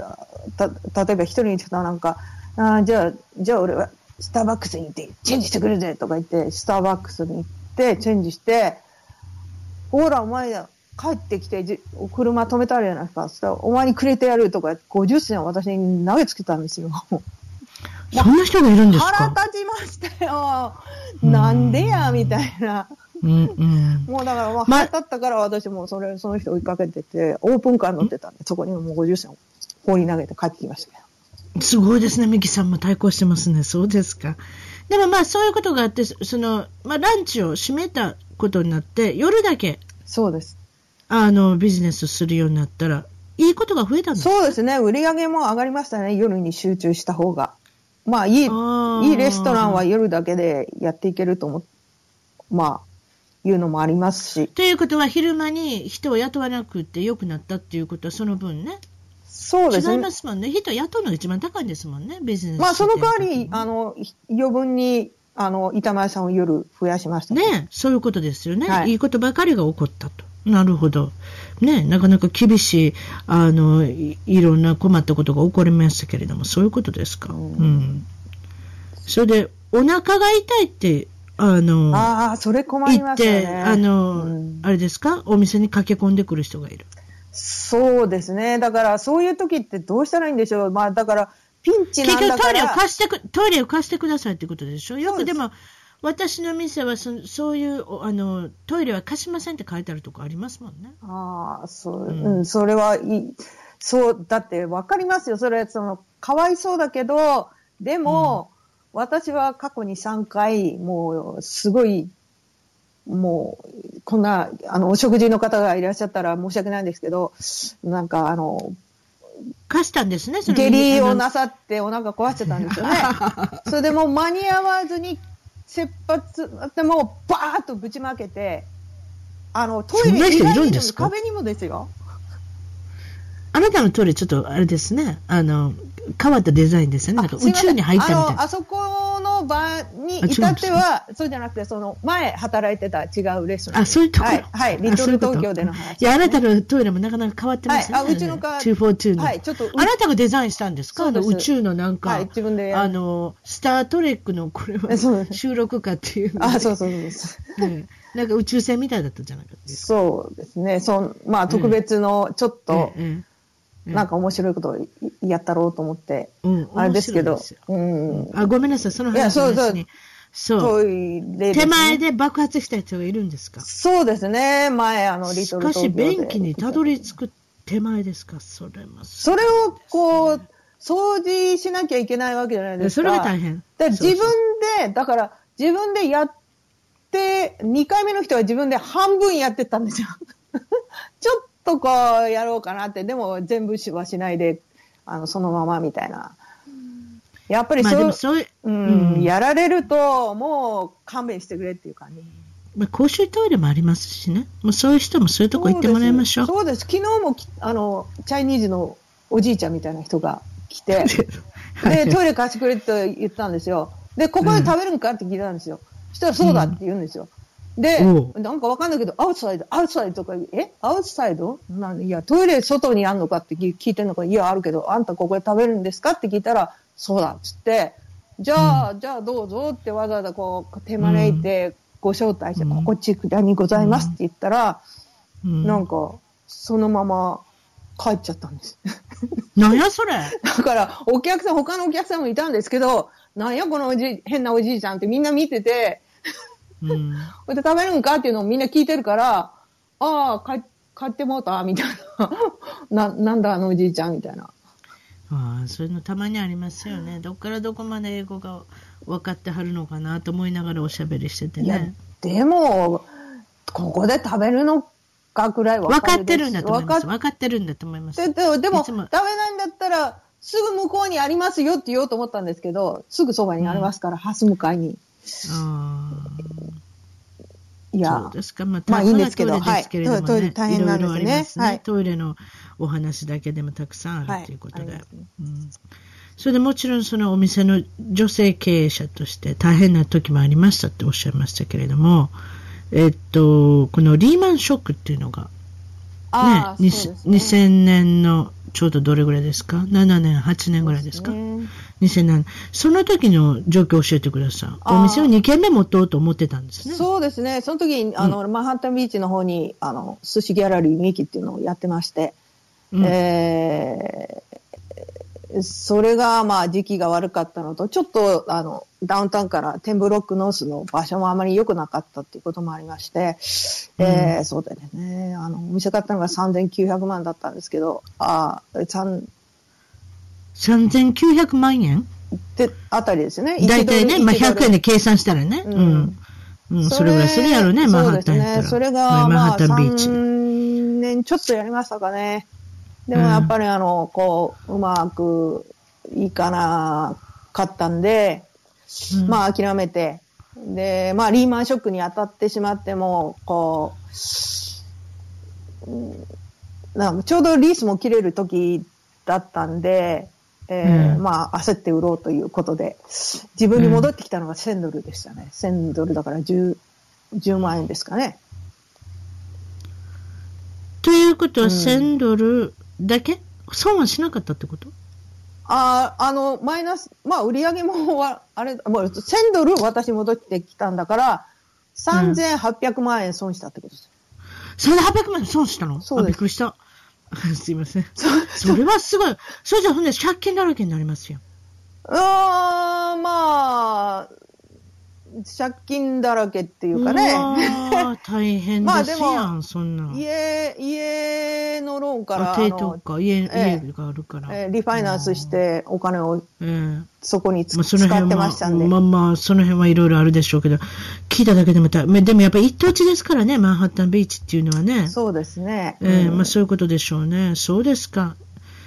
た、例えば一人にちょっとなんか、あーじゃあ、じゃあ俺はスターバックスに行ってチェンジしてくるぜとか言って、スターバックスに行って、チェンジして、ほら、お前だ、帰ってきて、じ車止めてあるじゃないですか。そしたらお前にくれてやるとか、50銭私に投げつけたんですよ。そんな人がいるんです腹か立ちましたよ。うんなんでや、みたいな。うんうん。もうだから、まあ、ま腹立ったから私もそれ、その人追いかけてて、オープンカーに乗ってたんで、そこにもう50銭放り投げて帰ってきました。すごいですね、ミキさんも対抗してますね。そうですか。でもまあそういうことがあって、そその、まあランチを閉めたことになって、夜だけ、そうです。あの、ビジネスするようになったら、いいことが増えたんですそうですね。売り上げも上がりましたね。夜に集中した方が。まあ、いい、いいレストランは夜だけでやっていけると思っ、まあ、いうのもありますし。ということは、昼間に人を雇わなくて良くなったっていうことは、その分ね、そうですね違いま。すもんね。人雇うのが一番高いんですもんね、ビジネスまあ、その代わり、あの、ひ余分に、あの、板前さんを夜増やしました。ね、そういうことですよね、はいい。いことばかりが起こったと。なるほど。ね、なかなか厳しい、あの、いいろんな困ったことが起こりましたけれども、そういうことですか。ううんん。それで、お腹が痛いって、あの、ああ、それ困り行って、ますよね。あの、うんあれですか？お店に駆け込んでくる人がいる。そうですね。だから、そういう時ってどうしたらいいんでしょう。まあ、だから、ピンチな結んだから。局トイレを貸してく、トイレを貸してくださいってことでしょ？よくですも、私の店はそそういうおあのトイレは貸しませんって書いてあるとこありますもんね。ああ、そう、うんうん、それはいい。そう、だってわかりますよ。それ、その、かわいそうだけど、でも、私は過去に3回、もう、すごい、もう、こんな、あの、お食事の方がいらっしゃったら申し訳ないんですけど、なんか、あの、貸したんですね、その下痢をなさってお腹壊してたんですよね。それでもう間に合わずに、切羽でもうバーッとぶちまけて、あの、トイレにもですか？壁にもですよ。あなたのトイレちょっとあれですね、あの変わったデザインですよね。なんか宇宙に入ったみたいな。あそこの場に至っては、そうじゃなくて、その前働いてた違うレストラン。あ、そういうとこ？ろ。はい、はい、リトル東京でのあそういう話、こと？いや、あなたのトイレもなかなか変わってますね。はいあうちのか242の。はいちょっとうあなたがデザインしたんですか？あの宇宙のなんか、はい自分であの、スタートレックのこれは収録かっていう。あ、そうそうそうそう。ねなんか宇宙船みたいだったじゃなかったですか？そうですね。そんまあ、特別の、ちょっと、ええええなんか面白いことをやったろうと思って、うん、あれですけどうん。あ、ごめんなさい、そのいや話のそうそう。そう。手前で爆発した人がいるんですか？そうですね。前、あの、リしかし、トル東京で。便器にたどり着く手前ですか？それもすそれを、こう、掃除しなきゃいけないわけじゃないですか。それが大変。でそうそう自分で、だから、自分でやって、2回目の人は自分で半分やってったんですよ。ちょっとこう、やろうかなって、でも全部しはしないで、あの、そのままみたいな。まあやっぱりそう、そういう、うんうんやられると、もう勘弁してくれっていう感じ。まあ、公衆トイレもありますしね。もうそういう人もそういうとこ行ってもらいましょう。そうです。です昨日もきあの、チャイニーズのおじいちゃんみたいな人が来て、で、トイレ貸してくれって言ったんですよ。で、ここで食べるんかって聞いたんですよ。そしたらそうだって言うんですよ。でお、なんかわかんないけど、アウトサイド、アウトサイドとかえ？アウトサイドなんいや、トイレ外にあんのかって聞聞いてんのか、いや、あるけど、あんたここで食べるんですか？って聞いたら、そうだっつって、じゃあ、じゃあどうぞってわざわざこう、手招いて、ご招待して、うん。ここちらにございますって言ったら、うん。なんか、そのまま帰っちゃったんです。なんやそれ？だから、お客さん、他のお客さんもいたんですけど、なんやこのおじ、変なおじいちゃんってみんな見てて、うん。これで食べるんかっていうのをみんな聞いてるから、ああ、帰帰ってもうたみたいな。な、なんだあのおじいちゃんみたいな。ああ、そういうのたまにありますよね。どっからどこまで英語が分かってはるのかなと思いながらおしゃべりしてていやね。、でも、ここで食べるのかくらいわ分かるかってるんだと思います。分かってるんだと思います。ってて、でも、食べないんだったら、すぐ向こうにありますよって言おうと思ったんですけど、すぐそばにありますから、ハス向かいに。あいや。あ、そう、ですか。まあ、まあいいんですけど。はい。トイレ大変なんですね。ますね、はい。トイレのお話だけでもたくさんあるということで。うん。それでもちろんそのお店の女性経営者として大変な時もありましたっておっしゃいましたけれども、えっと、このリーマンショックっていうのが、ねね。2000年のちょうどどれぐらいですか ?7 年、8年ぐらいですか？そうね2007その時の状況を教えてください。お店を2軒目持とうと思ってたんですね。そうですね。その時に、あの、マンハッタンビーチの方に、あの、寿司ギャラリーミキっていうのをやってまして、うんえーそれが、まあ、時期が悪かったのと、ちょっと、あの、ダウンタウンからテンブロックノースの場所もあまり良くなかったっていうこともありまして、えーそうだよね。あの、お店買ったのが3900万だったんですけど、ああ、三3900万円？ってあたりですね。大体ね、1まあ、ドル100円で計算したらね。ううんん。うん、それぐらいするやろね、マンハッタンやったら。そうですね。それが、マンまあ、ハッタンビーチ。3年ちょっとやりましたかね。でもやっぱりあの、こう、うまくいかなかったんで、うんまあ諦めて、で、まあリーマンショックに当たってしまっても、こう、うんなんかちょうどリースも切れる時だったんで、えーうんまあ焦って売ろうということで、自分に戻ってきたのが1000ドルでしたね。1000ドルだから10、10万円ですかね。ということは、うん1000ドルだけ？損はしなかったってこと？ああ、あの、マイナス、まあ、売り上げもわ、あれ、もう、1000ドル私戻ってきたんだから、3800万円損したってことです。それで800万円損したの？そうですあびっくりした。すいません。それはすごい。それじゃほんで借金だらけになりますよ。うーん、まあ、借金だらけっていうかね。大変まあですやん、そんなん。家、家のローンから、あ、あ手との、か、家、ええ家があるから。えーリファイナンスしてお金をええそこにつまあ、そ使ってましたんで。まあまあ、その辺はいろいろあるでしょうけど、聞いただけでもた、まあでもやっぱり一等地ですからね、マンハッタンビーチっていうのはね。そうですね。ええうんまあそういうことでしょうね。そうですか。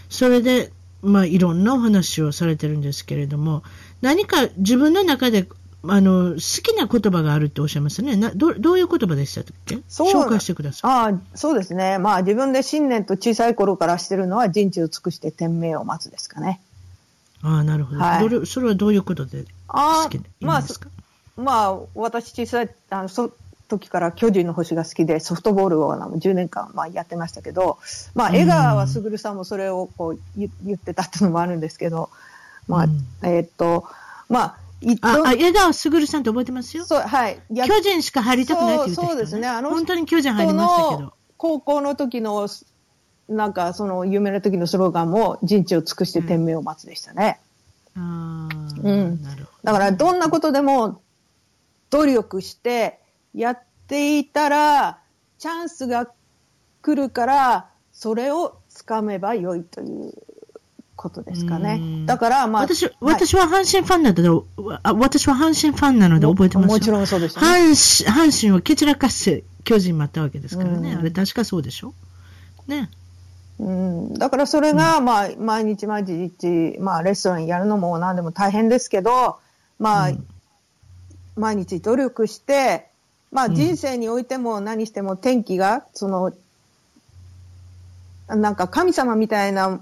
それで、まあいろんなお話をされてるんですけれども、何か自分の中で、あの、好きな言葉があるっておっしゃいますね。などどういう言葉でしたっけ？紹介してください。ああ、そうですね。まあ自分で信念と小さい頃からしてるのは人知を尽くして天命を待つですかね。ああ、なるほど、はいそれはどういうことであ好きまあまあ私小さいあのそ時から巨人の星が好きでソフトボールをあの10年間まあやってましたけど、まあ江川卓さんもそれをこう言言ってたっていうのもあるんですけど、まあ、うんえーっと、まあ、いあ、あ、江川卓さんって覚えてますよ？そう、はい。や巨人しか入りたくないって言った人、そうそうですねあの本当に巨人入りましたけど。高校の時の、なんかその有名な時のスローガンも人知を尽くして天命を待つでしたね。うんなるほど。だからどんなことでも努力してやっていたらチャンスが来るからそれをつかめばよいということですかうね。んだからまあ私、はい私は阪神ファンなので、あ私は阪神ファンなので覚えてますよ。もちろんそうですよね。阪神、阪神を蹴散らかして巨人待ったわけですからね。うんあれ確かそうでしょ？ね。うん、だからそれが、まあ、毎日毎日、まあ、レストランやるのも何でも大変ですけど、まあ、うん毎日努力して、まあ、うん人生においても何しても天気が、その、なんか神様みたいな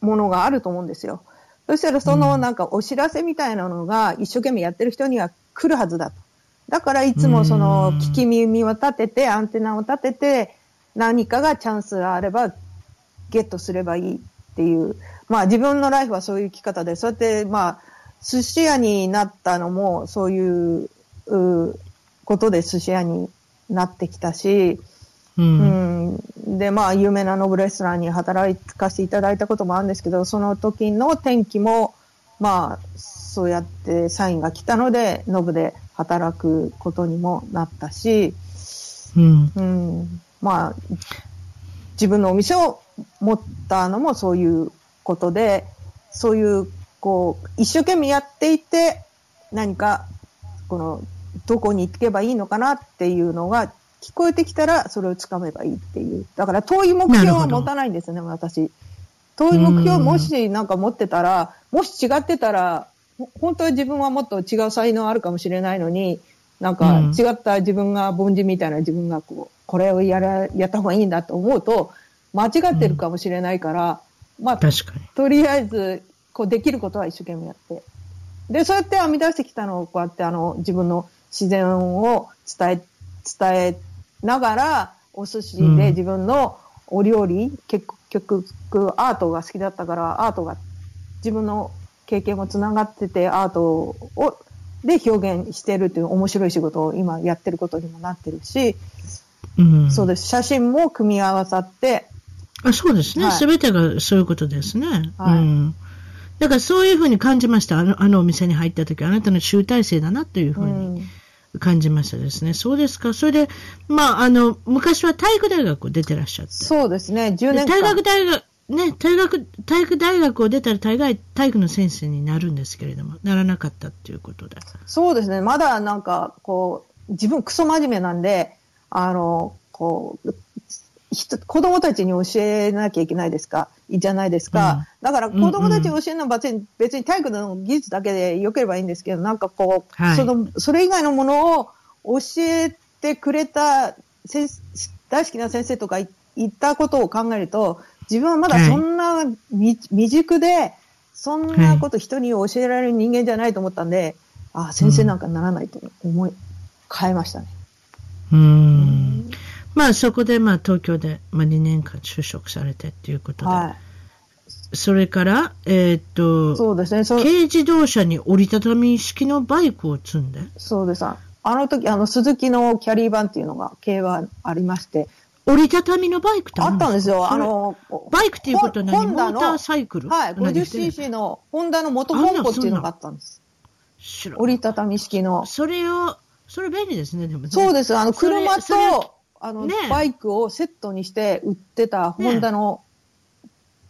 ものがあると思うんですよ。そしたらそのうんなんかお知らせみたいなのが一生懸命やってる人には来るはずだと。だからいつもそのうん聞き耳を立てて、アンテナを立てて、何かがチャンスがあればゲットすればいいっていう。まあ自分のライフはそういう生き方で、そうやってまあ寿司屋になったのもそういううことで寿司屋になってきたし、う。うんん、で、まあ、有名なノブレストランに働かせていただいたこともあるんですけど、その時の天気も、まあ、そうやってサインが来たので、ノブで働くことにもなったし、うん。うん、まあ、自分のお店を持ったのもそういうことで、そういう、こう、一生懸命やっていて、何か、この、どこに行けばいいのかなっていうのが聞こえてきたら、それをつかめばいいっていう。だから、遠い目標は持たないんですね、私。遠い目標うんもしなんか持ってたら、もし違ってたら、ほ本当は自分はもっと違う才能あるかもしれないのに、なんかうん違った自分が凡人みたいな自分がこう、これをやら、やった方がいいんだと思うと、間違ってるかもしれないから、まあ、確かに。とりあえず、こう、できることは一生懸命やって。で、そうやって編み出してきたのを、こうやってあの、自分の自然を伝え、伝えながら、お寿司うんで自分のお料理、結局、アートが好きだったから、アートが、自分の経験もつながってて、アートを、で表現してるっていう面白い仕事を今やってることにもなってるし、うん。そうです。写真も組み合わさって、あそうですね。はいすべ、てがそういうことですね。はいうん。だからそういうふうに感じました。あの、あのお店に入った時、あなたの集大成だなというふうにうん感じましたですね。そうですか。それで、まあ、あの、昔は体育大学を出てらっしゃって。そうですね、10年間。で体学大学、ね、体学、体育大学を出たら大概体育の先生になるんですけれども、ならなかったっていうことで。そうですね。まだなんか、こう、自分クソ真面目なんで、あの、こう、人子供たちに教えなきゃいけないですか、いいじゃないですか。だから子供たちに教えるのは別に、別に体育の技術だけで良ければいいんですけど、なんかこう、はい。その、それ以外のものを教えてくれた先大好きな先生とかい言ったことを考えると、自分はまだそんな未,、未熟で、そんなこと人に教えられる人間じゃないと思ったんで、ああ、先生なんかならないと思い、変えましたね。うーん。まあそこでまあ東京でまあ2年間就職されてっていうことで。はい。それから、えーっと、そうですね。軽自動車に折りたたみ式のバイクを積んで、そうです。あの時、あの、鈴木のキャリーバンっていうのが、軽はありまして、折りたたみのバイクってあったんですよ。かあ、の、バイクっていうことは何？ホンダのモーターサイクル？はい、何してんの 50cc の、ホンダの元本舗っていうのがあったんです。折りたたみ式の。それを、それ便利ですね、でもね。そうです。あの、車と、あの、ねバイクをセットにして売ってたホンダの、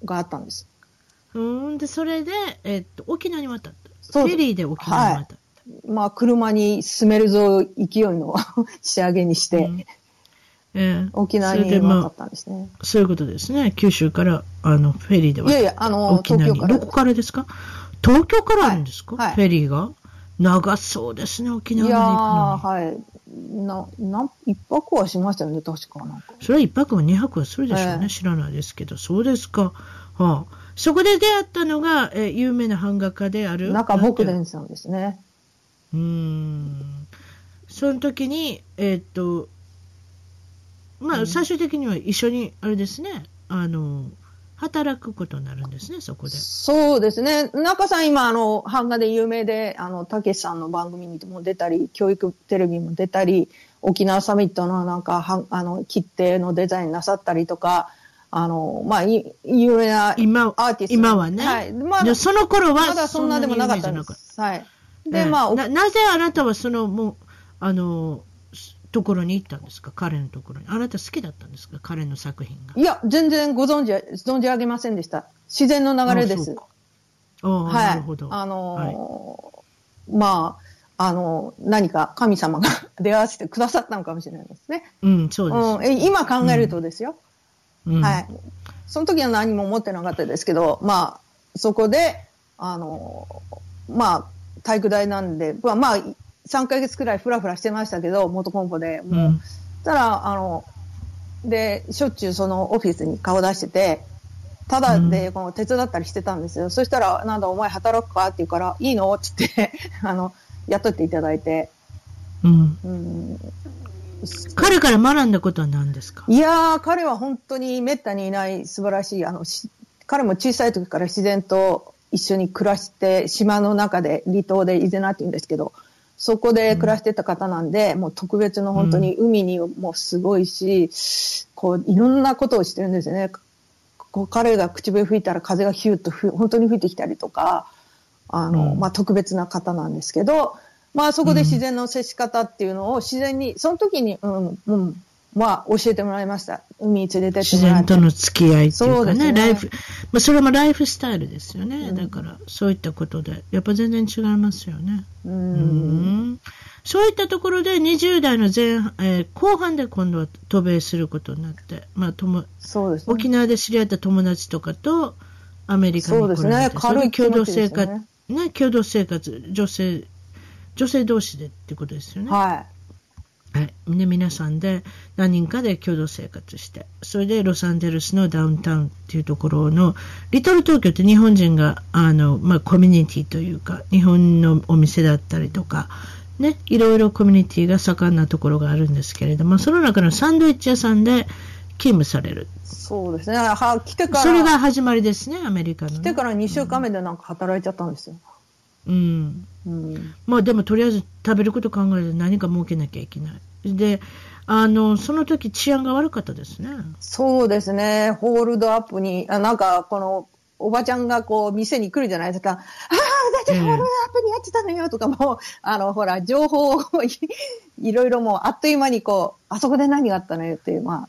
があったんです。うーん、で、それで、えっと、沖縄に渡った。そう。フェリーで沖縄に渡った。まあ、車に進めるぞ勢いの 仕上げにして、うん。ええ。沖縄に渡ったんですね。そういうことですね。九州から、あの、フェリーで渡いやいや、あの、沖縄に。東京から。どこからですか？東京からあるんですか、はい。はい。フェリーが？長そうですね、沖縄まで行くのはい。な、な、一泊はしましたよね、確かなんか。それは一泊も二泊はするでしょうね。ええ知らないですけど。そうですか。はあ。そこで出会ったのが、えー有名な版画家である。中木なんて伝さんですね。うーん。その時に、えーっと、まあ、最終的には一緒に、あれですね、あの、働くことになるんですね、そこで。そうですね。中さん今、あの、版画で有名で、あの、たけしさんの番組にも出たり、教育テレビにも出たり、沖縄サミットのなんか、はんあの、切手のデザインなさったりとか、あの、まあ、い有名な今アーティスト。今はね。はい。まだ、でその頃はまだそんなでもなかったんです。はい。たで、まあ、おななぜあなたはその、もう、あの、ところに行ったんですか？彼のところに。あなた好きだったんですか？彼の作品が。いや、全然ご存知、存じ上げませんでした。自然の流れですあ。ああ、はい。なるほど。あのーまあ、あの何か神様が 出会わせてくださったのかもしれないですね。うん、そうです。うん、え今考えるとですよ。うんはい。その時は何も持ってなかったですけど、まあ、そこで、あの、まあ、体育大なんで、まあ、まあ、3ヶ月くらいフラフラしてましたけど、元コンポで。もう、うんたら、あの、で、しょっちゅうそのオフィスに顔出してて、ただでこの手伝ったりしてたんですよ。そしたら、なんだお前働くかって言うから、いいの？って言って、あの、雇っていただいて、うん。うん、彼から学んだことは何ですか？いやー、彼は本当に滅多にいない素晴らしい、あの、し彼も小さい時から自然と一緒に暮らして、島の中で、離島でイゼナって言うんですけど、そこで暮らしてた方なんで、もう特別の本当に海にもすごいし、こう、いろんなことをしてるんですよね。こう彼が口笛吹いたら風がヒューッとふ本当に吹いてきたりとか、あの、うん。まあ、特別な方なんですけど、まあ、そこで自然の接し方っていうのを自然に、その時に、うん、うん、まあ、教えてもらいました。海に連れてって自もらって。然との付き合いっていうかね、ねライフ、まあ、それもライフスタイルですよね。うんだから、そういったことで、やっぱ全然違いますよね。う。うんんそういったところで20代の前半、えー後半で今度は渡米することになって、まあ、ともそうですね。沖縄で知り合った友達とかとアメリカに来られてそうですねそれで共同生活、ね、共同生活、女性、女性同士でってことですよね。ははい。で、皆さんで何人かで共同生活して、それでロサンゼルスのダウンタウンっていうところの、リトル東京って日本人が、あの、まあ、コミュニティというか、日本のお店だったりとか、ね、いろいろコミュニティが盛んなところがあるんですけれども、その中のサンドイッチ屋さんで勤務される。い。そうですね。は来てから、それが始まりですね、アメリカの、ね。来てから2週間目でなんか働いちゃったんですよ。うん。うん。まあでもとりあえず食べること考えて何か儲けなきゃいけない。で、あの、その時治安が悪かったですね。そうですね。ホールドアップに、あなんか、この、おばちゃんがこう、店に来るじゃないですか。ああ、だってホールドアップにやってたのよとかも、あの、ほら、情報をいいろいろもう、あっという間にこう、あそこで何があったのよっていう、ま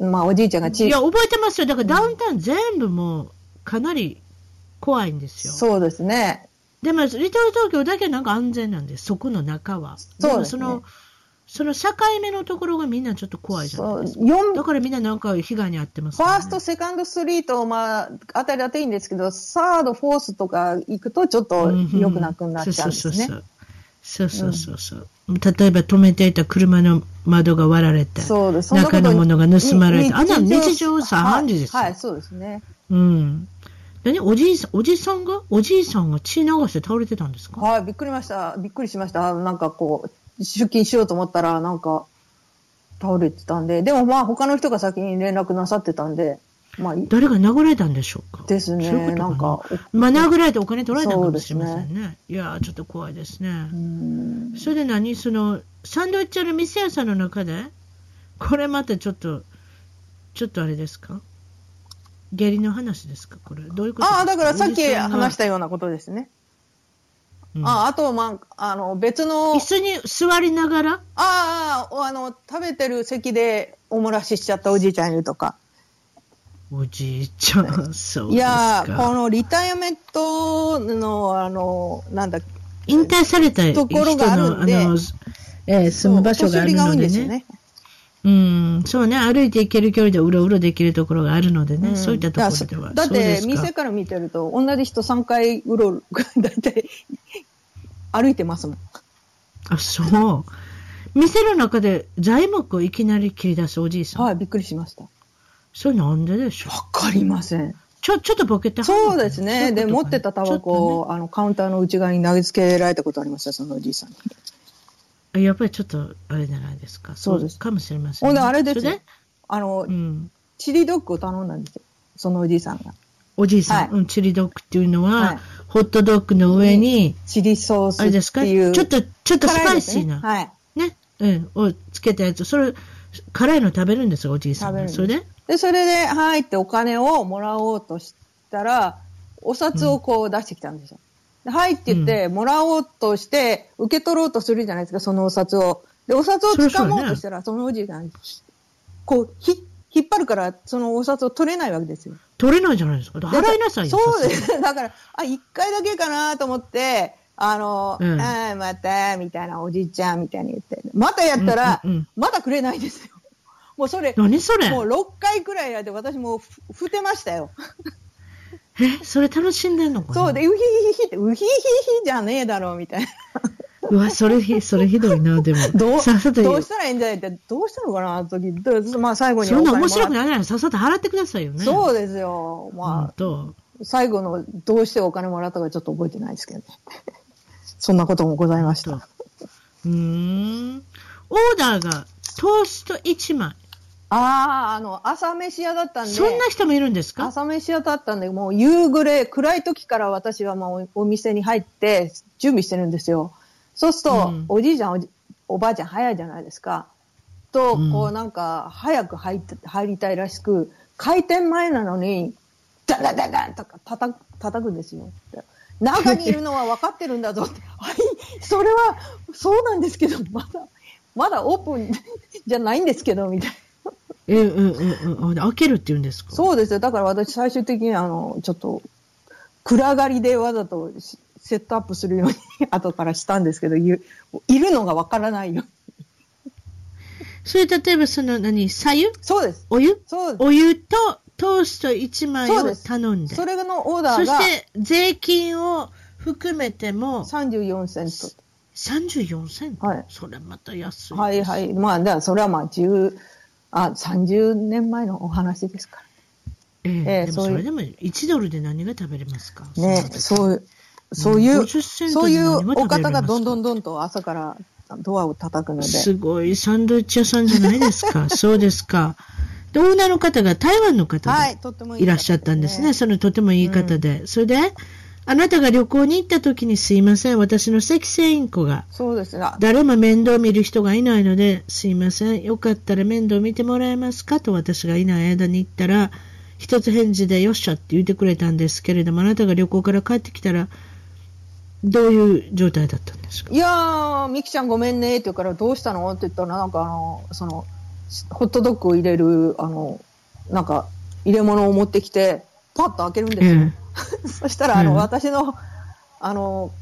あ、まあ、おじいちゃんがちいや、覚えてますよ。だからダウンタウン全部もうかなり怖いんですよ。そうですね。でも、リトル東京だけなんか安全なんです。そこの中は。そうですねもその、その境目のところがみんなちょっと怖いじゃないですか。4、だからみんななんか被害に遭ってますね、ァースト、セカンドストリート、まあ、あたりだといいんですけど、サード、フォースとか行くとちょっと良くなくなっちゃうんですね。そうそうそうそう。例えば止めていた車の窓が割られて、中のものが盗まれて、にあんなの日常茶飯事ですよ。はい、はい、そうですね。うん。何？おじいさん、おじさんが？おじいさんが血流して倒れてたんですか？はい、びっくりました。びっくりしました。なんかこう、出勤しようと思ったら、なんか、倒れてたんで、でもまあ他の人が先に連絡なさってたんで、まあ、い誰が殴られたんでしょうか？ですね。そういうな。んかまあ殴られてお金取られたかもしれませんね。いやー、ちょっと怖いですね。うん。それで何？その、サンドイッチ屋の店屋さんの中で、これまたちょっと、ちょっとあれですか？下痢の話ですか？これ。どういうことああ、だからさっき話したようなことですね。うんああと、まあ、あの、別の、椅子に座りながら？ああ、あの、食べてる席でお漏らししちゃったおじいちゃんいるとか。おじいちゃん、そういやー、こか。のリタイアメントの、あの、なんだ、引退された人ところがあるの、んであの、えー住む場所があるのそうお年寄りが多いんでね。ですよね。うん、そうね、歩いて行ける距離でうろうろできるところがあるのでね、うんそういったところでは。だって店から見てると同じ人3回うろうろだいたい 歩いてますもん。あ、そう。店の中で材木をいきなり切り出すおじいさん。はい、びっくりしました。わそれなんででしょう？かりません。ちょ、ちょっとボケてそうですね。で、持ってたタバコを、あの、カウンターの内側に投げつけられたことありました、そのおじいさんに。あやっぱりちょっと、あれじゃないですか。そうですかもしれません、ほんで、あれですよ。あのう、ん。チリドッグを頼んだんですよ。そのおじいさんが。おじいさん、はいうん、チリドッグっていうのは、はいホットドッグの上に、チリソースあれですか？っていう。ちょっと、ちょっとスパイシーな、ねはい。ね、うん、をつけたやつ、それ、辛いの食べるんですよ、おじいさんそれで？で、それで、はいってお金をもらおうとしたら、お札をこう出してきたんですよ。ではいって言って、もらおうとして、受け取ろうとするじゃないですか、そのお札を。で、お札を掴もうとしたら、そのおじいさん、こう、ひ、引っ張るから、そのお札を取れないわけですよ。取れないじゃないですか。払いなさいよ。そうでさす。だから、あ、一回だけかなと思って、あの、うんあーまた、みたいなおじいちゃんみたいに言って、またやったら、うんうんうんまだくれないですよ。もうそれ、何それもう6回くらいやって、私もうふ振ってましたよ。え、それ楽しんでんのかな？そうで、うひひひって、うひひひじゃねえだろうみたいな。うわ、それひ、それひどいな、でも。どうさっさとどうしたらいいんじゃないって、どうしたのかな、あの時。でまあ最後にそんな面白くないならさっさと払ってくださいよね。う。そうですよ。ほまんと。あ、最後のどうしてお金もらったかちょっと覚えてないですけどね。そんなこともございました。うーん。オーダーがトースト1枚。ああ、あの、朝飯屋だったんで。そんな人もいるんですか？朝飯屋だったんで、もう夕暮れ、暗い時から私はもうお店に入って準備してるんですよ。そうすると、うんおじいちゃんおじ、おばあちゃん早いじゃないですか。と、うんこうなんか、早く入って入りたいらしく、開店前なのに、ダダダダンとか叩く、叩くんですよ。中にいるのは分かってるんだぞって。はい、それは、そうなんですけど、まだ、まだオープンじゃないんですけど、みたいな。え、うんうんうん。開けるって言うんですか？そうですよ。だから私最終的にあの、ちょっと、暗がりでわざとしセットアップするように 後からしたんですけど、いいるのがわからないよ。それ例えばその何、左右そうです。お湯？そうお湯とトースト1枚を頼んで。それのオーダそーがして税金を含めても34セント。34セント、はいそれまた安い。はいはい。まあ、だそれはまあ10、あ、30年前のお話ですかええええでもそれでも1ドルで何が食べれますか？ら。ね、そういう、そういう、50セントそういうお方がどんどんどんと朝からドアを叩くので。すごいサンドイッチ屋さんじゃないですか？そうですか。で、オーナーの方が台湾の方はい、でいいいらっしゃったんですね。ねそのとてもいい方で。それで、あなたが旅行に行った時にすいません。私の赤星インコが。そうですが、誰も面倒見る人がいないので、すいません。よかったら面倒見てもらえますか？と私がいない間に言ったら、一つ返事でよっしゃって言ってくれたんですけれども、あなたが旅行から帰ってきたら、どういう状態だったんですか？いやー、ミキちゃんごめんね。って言うから、どうしたの？って言ったら、なんかあの、その、ホットドッグを入れる、あの、なんか、入れ物を持ってきて、パッと開けるんですよ。え そしたら、あの、うん。私の、あの、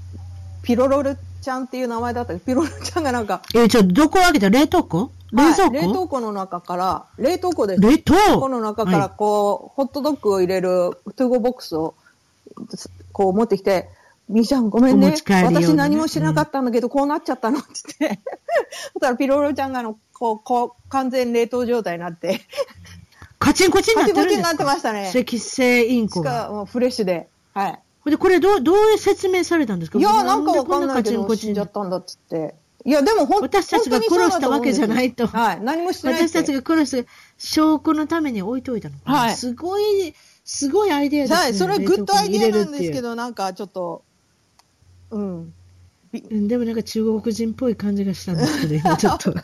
ピロロルちゃんっていう名前だった。ピロロルちゃんがなんか、え。え、ちょっとどこを開けた？冷凍庫？冷蔵庫、はい冷凍庫の中から、冷凍庫です。冷凍？庫の中から、はこう、ホットドッグを入れる to go box を、こう持ってきて、みーちゃんごめんね。ね。私何もしなかったんだけど、こうなっちゃったのって言って。そしたらピロロちゃんがあの、こう、こう、完全冷凍状態になって、カチンコチンになってるんですか？カチンコチンになってましたね赤星インコしが。かもうフレッシュで。はい。で、これどう、どう説明されたんですか？いや、なんかわかんないけど、でこんなカチンコチン死んじゃったんだっつって。いや、でもほん私たちが殺したわけじゃないとはい。何もしてない。私たちが殺した証拠のために置いといたの。はいすごい、すごいアイデアですね。はい、それはグッドアイデアなんですけど。ど、なんかちょっと、うん。うんでもなんか中国人っぽい感じがしたんですけど、今ちょっと。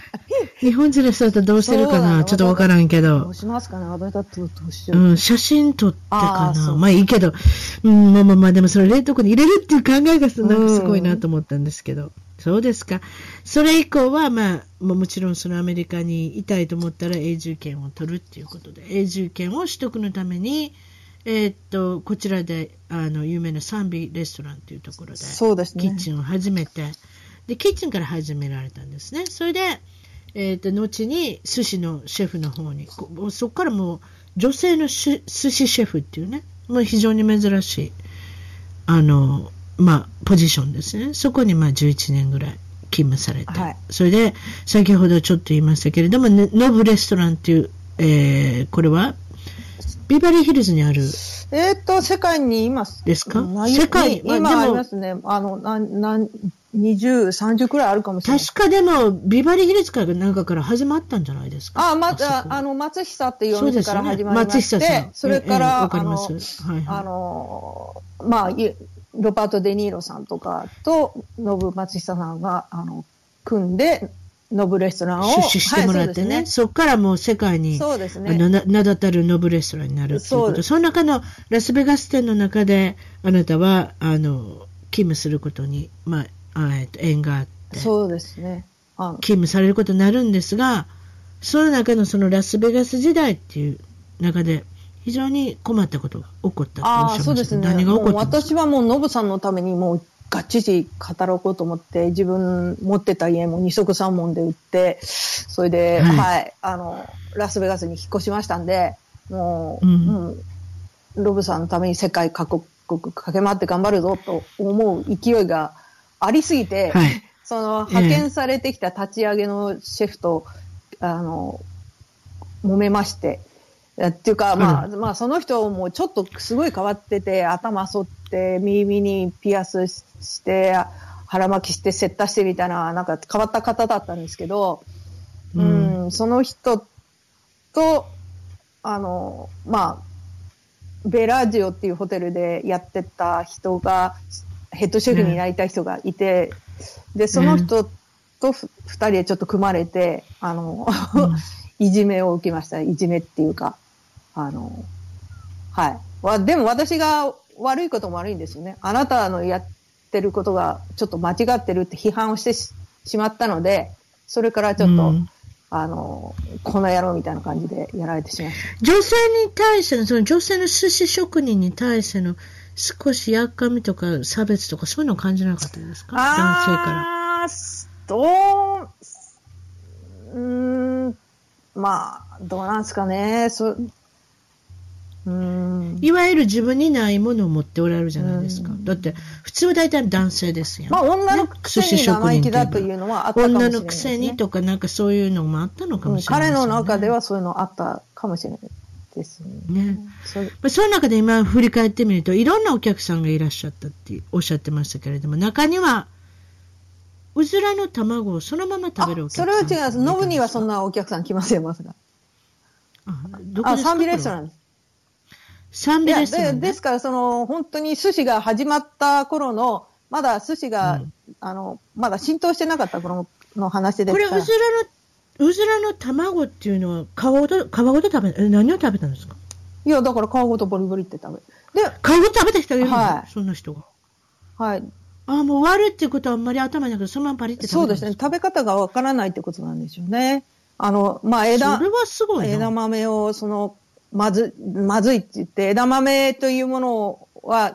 日本人の人だったらどうしてるかな？ちょっとわからんけどどう。しますかね？私だとどうしよう。うん、写真撮ってあかな。まあいいけど、うん、まあまあまあ、でもそれ冷凍庫に入れるっていう考えがすごいなと思ったんですけど。そうですか。それ以降は、まあ、ももちろんそのアメリカにいたいと思ったら永住権を取るっていうことで、永住権を取得のために、えーっと、こちらで、あの、有名なサンビレストランというところで、そうですね。キッチンを始めて、で、キッチンから始められたんですね。それで、えっ、と、後に寿司のシェフの方に、こそこからもう女性のし寿司シェフっていうね、もう非常に珍しい、あの、まあ、ポジションですね。そこにまあ11年ぐらい勤務されて、はいそれで、先ほどちょっと言いましたけれども、ねノブレストランっていう、えーこれは、ビバリーヒルズにある、えーっと、世界にいます。ですか？うん世界？まあ今ありますね。あの、なん、なん、20、30くらいあるかもしれない。確かでも、ビバリーヒルズからなんかから始まったんじゃないですか？あ、また、あの、松久っていうお店から始まりまして、松久さん。それかええら、わかりまあの、すはいはい。あの、まあ、いロバート・デ・ニーロさんとかと、ノブ松久さんが、あの、組んで、ノブレストランを。出資してもらってね、はいそこからもう世界に、そうですね。あのな名だたるノブレストランになるっていうこと。その中のラスベガス店の中で、あなたは、あの、勤務することに、まあ、あえっと縁があって、そうですね。あの勤務されることになるんですが、その中のそのラスベガス時代っていう中で、非常に困ったことが起こったあそうですね。何が起こった私はもうノブさんのためにもうがっちり働こうと思って、自分持ってた家も二足三門で売って、それで、はい、はい、あの、ラスベガスに引っ越しましたんで、もう、うん、うん、ロブさんのために世界各国駆け回って頑張るぞと思う勢いがありすぎて、はい、その派遣されてきた立ち上げのシェフと、えあの、揉めまして、っていうか、まあ、まあ、その人もちょっとすごい変わってて、頭剃って、耳にピアスして、腹巻きして、セッタしてみたいな、なんか変わった方だったんですけど、うん、うんその人と、あの、まあ、ベラジオっていうホテルでやってた人が、ヘッドシェフになりたい人がいて、で、その人と二人でちょっと組まれて、あの、いじめを受けました。いじめっていうか、あの、はい。わでも私が悪いことも悪いんですよね。あなたのやってることがちょっと間違ってるって批判をしてしまったので、それからちょっと、うんあの、この野郎みたいな感じでやられてしまう。女性に対しての、その女性の寿司職人に対しての少しやっかみとか差別とかそういうのを感じなかったですか？男性から。あどう、うん、まあ、どうなんですかね。そうんいわゆる自分にないものを持っておられるじゃないですか。だって、普通は大体男性ですよ。まあ、女のくせに生意気だというのはあったかもしれない、ね、女のくせにとか、なんかそういうのもあったのかもしれない、ね、彼の中ではそういうのあったかもしれないですね。ね。そまあ、その中で今振り返ってみると、いろんなお客さんがいらっしゃったっておっしゃってましたけれども、中には、うずらの卵をそのまま食べるお客さん。それは違います。ノブにはそんなお客さん来ません、まさか。あ、どこですか？あ、サンビレストランです。サンビレストラン、でですから、その、本当に寿司が始まった頃の、まだ寿司が、うん、あの、まだ浸透してなかった頃の話ですこれ、うずらの、うずらの卵っていうのは、皮ごと、皮ごと食べ、え、何を食べたんですか？いや、だから皮ごとボリボリって食べで、皮ごと食べた人がいるんはい、そんな人が。はい。ああ、もう割るっていうことはあんまり頭になくて、そのままパリってそうですね。食べ方がわからないってことなんでしょうね。あの、まあ、枝、それはすごい枝豆を、その、まず、まずいって言って、枝豆というものは、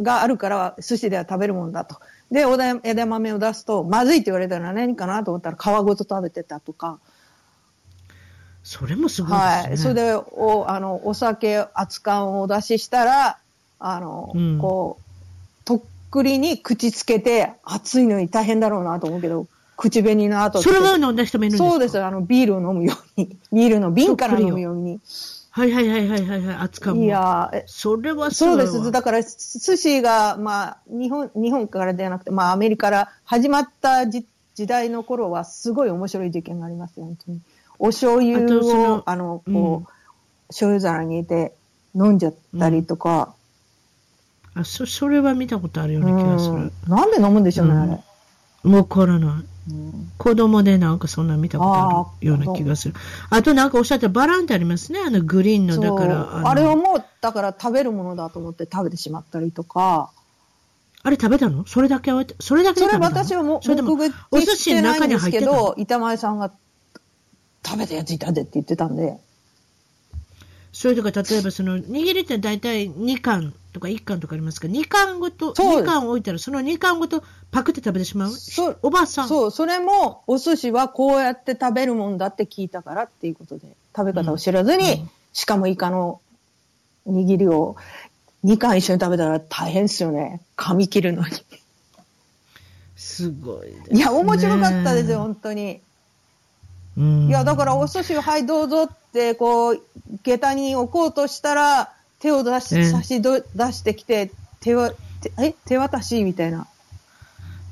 があるから寿司では食べるもんだと。で、枝豆を出すと、まずいって言われたら何かなと思ったら皮ごと食べてたとか。それもすごいですね。はい。それで、お、あの、お酒、熱燗をお出ししたら、あの、うん、こう、とっくりに口つけて、熱いのに大変だろうなと思うけど、口紅の後それは飲んだ人もいるんですか？そうです。あの、ビールを飲むように。ビールの瓶から飲むように。はいはいはいはいはいはい、扱ういやそれはそうです。だから、寿司が、まあ、日本、日本からではなくて、まあ、アメリカから始まった時代の頃は、すごい面白い事件がありますよ、本当に。お醤油を、あの、こう、うん、醤油皿に入れて飲んじゃったりとか。うん、あ、そ、それは見たことあるような気がする。なんで飲むんでしょうね、あれ。わからない。子供でなんかそんな見たことあるような気がする。あとなんかおっしゃったバランってありますね。あのグリーンの、だから。あれをもう、だから食べるものだと思って食べてしまったりとか。あれ食べたの？それだけは、それだけそれ私はもう、目撃してないんですけど、板前さんが食べたやついたでって言ってたんで。それとか、例えばその、握りって大体2貫とか1貫とかありますか？2貫ごと、2貫置いたらその2貫ごとパクって食べてしまう？そう。おばあさん。そう、それもお寿司はこうやって食べるもんだって聞いたからっていうことで、食べ方を知らずに、うん、しかもイカの握りを2貫一緒に食べたら大変ですよね。噛み切るのに。すごいです、ね。いや、面白かったですよ、本当に。いや、だからお寿司を、はい、どうぞって、こう、下駄に置こうとしたら、手を出し、差しど、出してきて、手は、え？手渡しみたいな。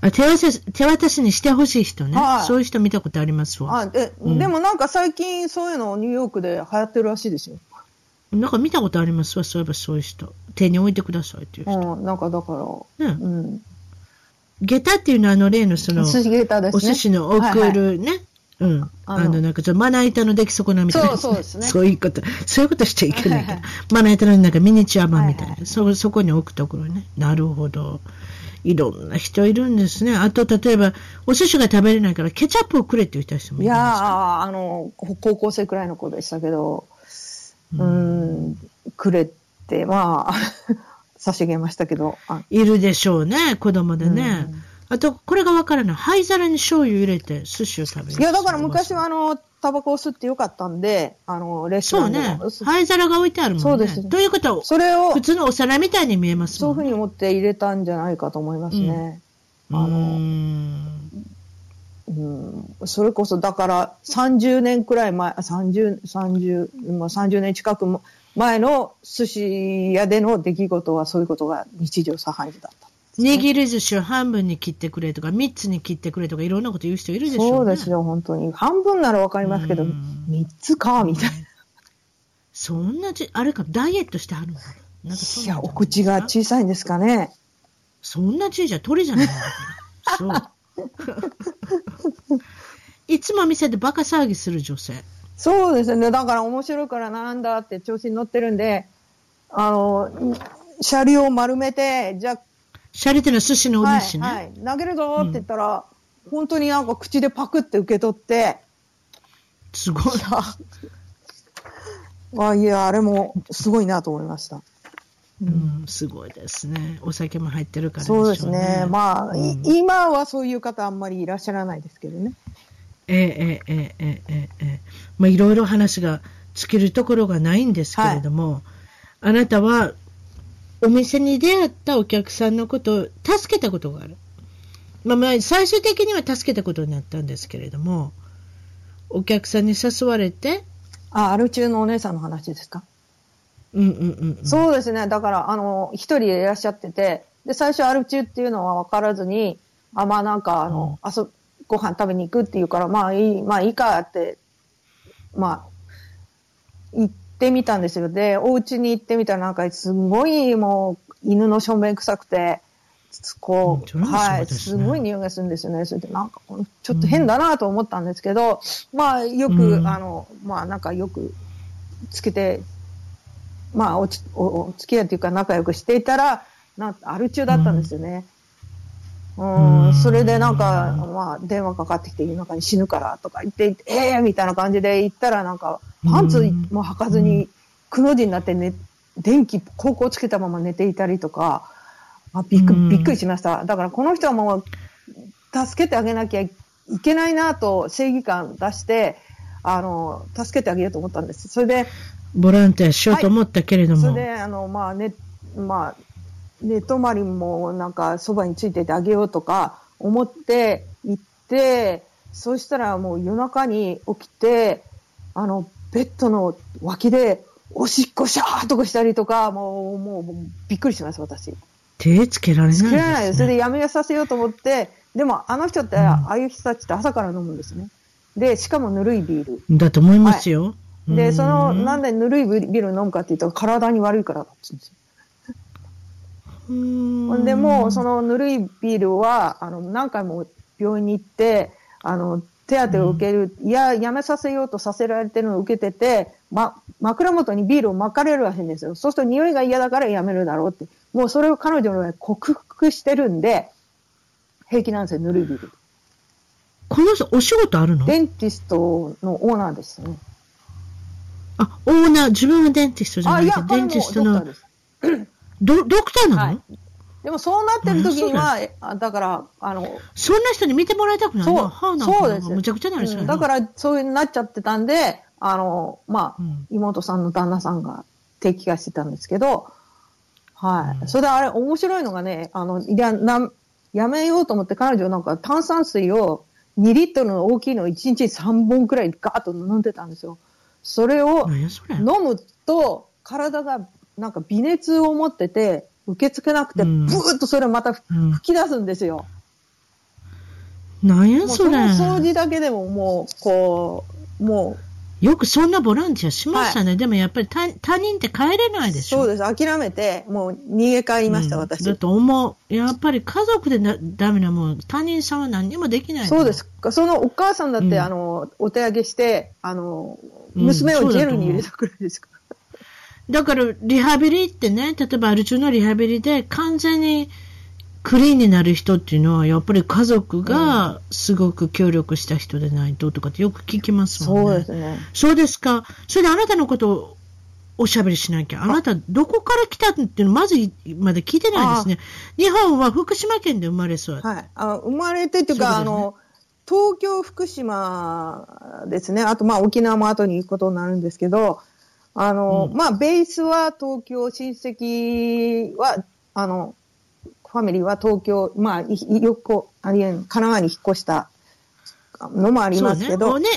あ手渡し、手渡しにしてほしい人ね、はい。そういう人見たことありますわ。あで、うん、でもなんか最近そういうのニューヨークで流行ってるらしいですよ。なんか見たことありますわ、そういえばそういう人。手に置いてくださいっていう人。うん、なんかだから。ね。うん。下駄っていうのはあの例のその。お寿司の送るね、はいはいうん。あの、なんか、ちょ、まな板の出来損なみたいな、そうそうですね。そういうこと、そういうことしちゃいけないから。まな板のなんかミニチュア版みたいな、はいはい、そ、そこに置くところね。なるほど。いろんな人いるんですね。あと、例えば、お寿司が食べれないから、ケチャップをくれって言った人もいるんですいやー、あの、高校生くらいの子でしたけど、うん、ん、くれって、まあ、差し上げましたけど。あいるでしょうね、子供でね。うんあと、これがわからない。灰皿に醤油入れて寿司を食べる。いや、だから昔はあの、タバコを吸ってよかったんで、あの、レストそうランでも。ね。灰皿が置いてあるもんね。そうですということは、それを普、通のお皿みたいに見えますそういうもんね。ふうに思って入れたんじゃないかと思いますね。うあのうん、それこそ、だから30年くらい前、あ30、30、まあ、30年近くも前の寿司屋での出来事はそういうことが日常茶飯事だった。握り寿司を半分に切ってくれとか、三つに切ってくれとか、いろんなこと言う人いるでしょうね。そうですよ、本当に。半分ならわかりますけど、うん3つか、みたいそんなじ、あれか、ダイエットしてはるのかな？なんか。いや、お口が小さいんですかね。そんな小さい鳥じゃない。そう。いつも店でバカ騒ぎする女性。そうですね。だから面白いからなんだって調子に乗ってるんで、あの、車両を丸めて、じゃあ洒落てな寿司のお名刺ね、はいはい、投げるぞって言ったら、うん、本当になんか口でパクって受け取って。すごい。あいや、あれもすごいなと思いました。うん、すごいですね。お酒も入ってるから、ね、そうですね。まあ、うん、今はそういう方あんまりいらっしゃらないですけどね。えー、えー、えー、えええまあ、いろいろ話が尽きるところがないんですけれども、はい、あなたはお店に出会ったお客さんのことを助けたことがある。まあまあ最終的には助けたことになったんですけれども、お客さんに誘われて、あ、アル中のお姉さんの話ですか、うんうんうんうん。そうですね。だから、あの、一人でいらっしゃってて、で、最初アル中っていうのは分からずに、あ、まあなんか、あの、あそ、ご飯食べに行くっていうから、まあいい、まあいいかって、まあ、行ってみたんですよ。で、お家に行ってみたらなんかすごいもう犬の正面臭くて、こう、うんそれもそうはい、ですごい匂いがするんですよね。それでなんかちょっと変だなと思ったんですけど、まあよく、うんあの、まあなんかよくつけて、まあおちお、お付き合いというか仲良くしていたら、なんアル中だったんですよね。うん、うん。それでなんか、まあ、電話かかってきて夜中に死ぬからとか言って、ええー、みたいな感じで言ったらなんか、パンツも履かずに、くの字になってね、電気、高校つけたまま寝ていたりとか、あびっくうん。びっくりしました。だからこの人はもう、助けてあげなきゃいけないなと正義感出して、あの、助けてあげようと思ったんです。それで、ボランティアしようと思ったけれども、それで、あの、まあ、ね、まあ、寝泊まりもなんかそばについててあげようとか思って行って、そしたらもう夜中に起きて、あの、ベッドの脇でおしっこシャーっとかしたりとか、もう、もう、もうびっくりします、私。手つけられないです、ね。つけられないです。それでやめさせようと思って、でもあの人って、ああいう人たちって朝から飲むんですね。で、しかもぬるいビール。だと思いますよ。で、その、なんででぬるいビール飲むかっていうと、体に悪いからだって言うんですよ。ほんで、もう、そのぬるいビールは、あの、何回も病院に行って、あの、手当てを受ける、いや、やめさせようとさせられてるのを受けてて、ま、枕元にビールを巻かれるらしいんですよ。そうすると匂いが嫌だからやめるだろうって。もうそれを彼女の克服してるんで、平気なんですよ、ぬるいビール。この人、お仕事あるの？デンティストのオーナーですね。あ、オーナー、自分はデンティストじゃあ、や、ないいけど、デンティストのド。ドドクターなの、はい。でもそうなってる時にあは、えあだから、あの、そんな人に見てもらいたくないそうな。歯なんかそうですむちゃくちゃなりそうんだから、そういうになっちゃってたんで、あの、まあ、うん妹さんの旦那さんが定期化してたんですけど、はい。うんそれであれ、面白いのがね、あの、いや、なん、やめようと思って彼女なんか炭酸水を2リットルの大きいのを1日3本くらいガーッと飲んでたんですよ。それを。飲むと、体がなんか微熱を持ってて、受け付けなくて、うんブーッとそれをまたうん吹き出すんですよ。何やそれ。その掃除だけでももう、こう、もよくそんなボランティアしましたね。でもやっぱり他他人って帰れないでう、しょ。そうです。諦めて、もう逃げ帰りました、うん私。だと思う。やっぱり家族でなダメなもん、他人さんは何にもできない。そうです。そのお母さんだって、うんあの、お手上げして、あの、うん娘をジェルに入れたくらいですから。だから、リハビリってね、例えばアル中のリハビリで完全にクリーンになる人っていうのは、やっぱり家族がすごく協力した人でないととかってよく聞きますもんね。そうですね。そうですか。それであなたのことをおしゃべりしなきゃ。あなた、どこから来たっていうの、まず、まだ聞いてないですね。日本は福島県で生まれそう。はい。あ生まれてっていうか、そうねあの、東京、福島ですね。あと、まあ、沖縄も後に行くことになるんですけど、あの、うんまあ、ベースは東京、親戚は、あの、ファミリーは東京、まあ、よくありえん、神奈川に引っ越したのもありますけど、そうね。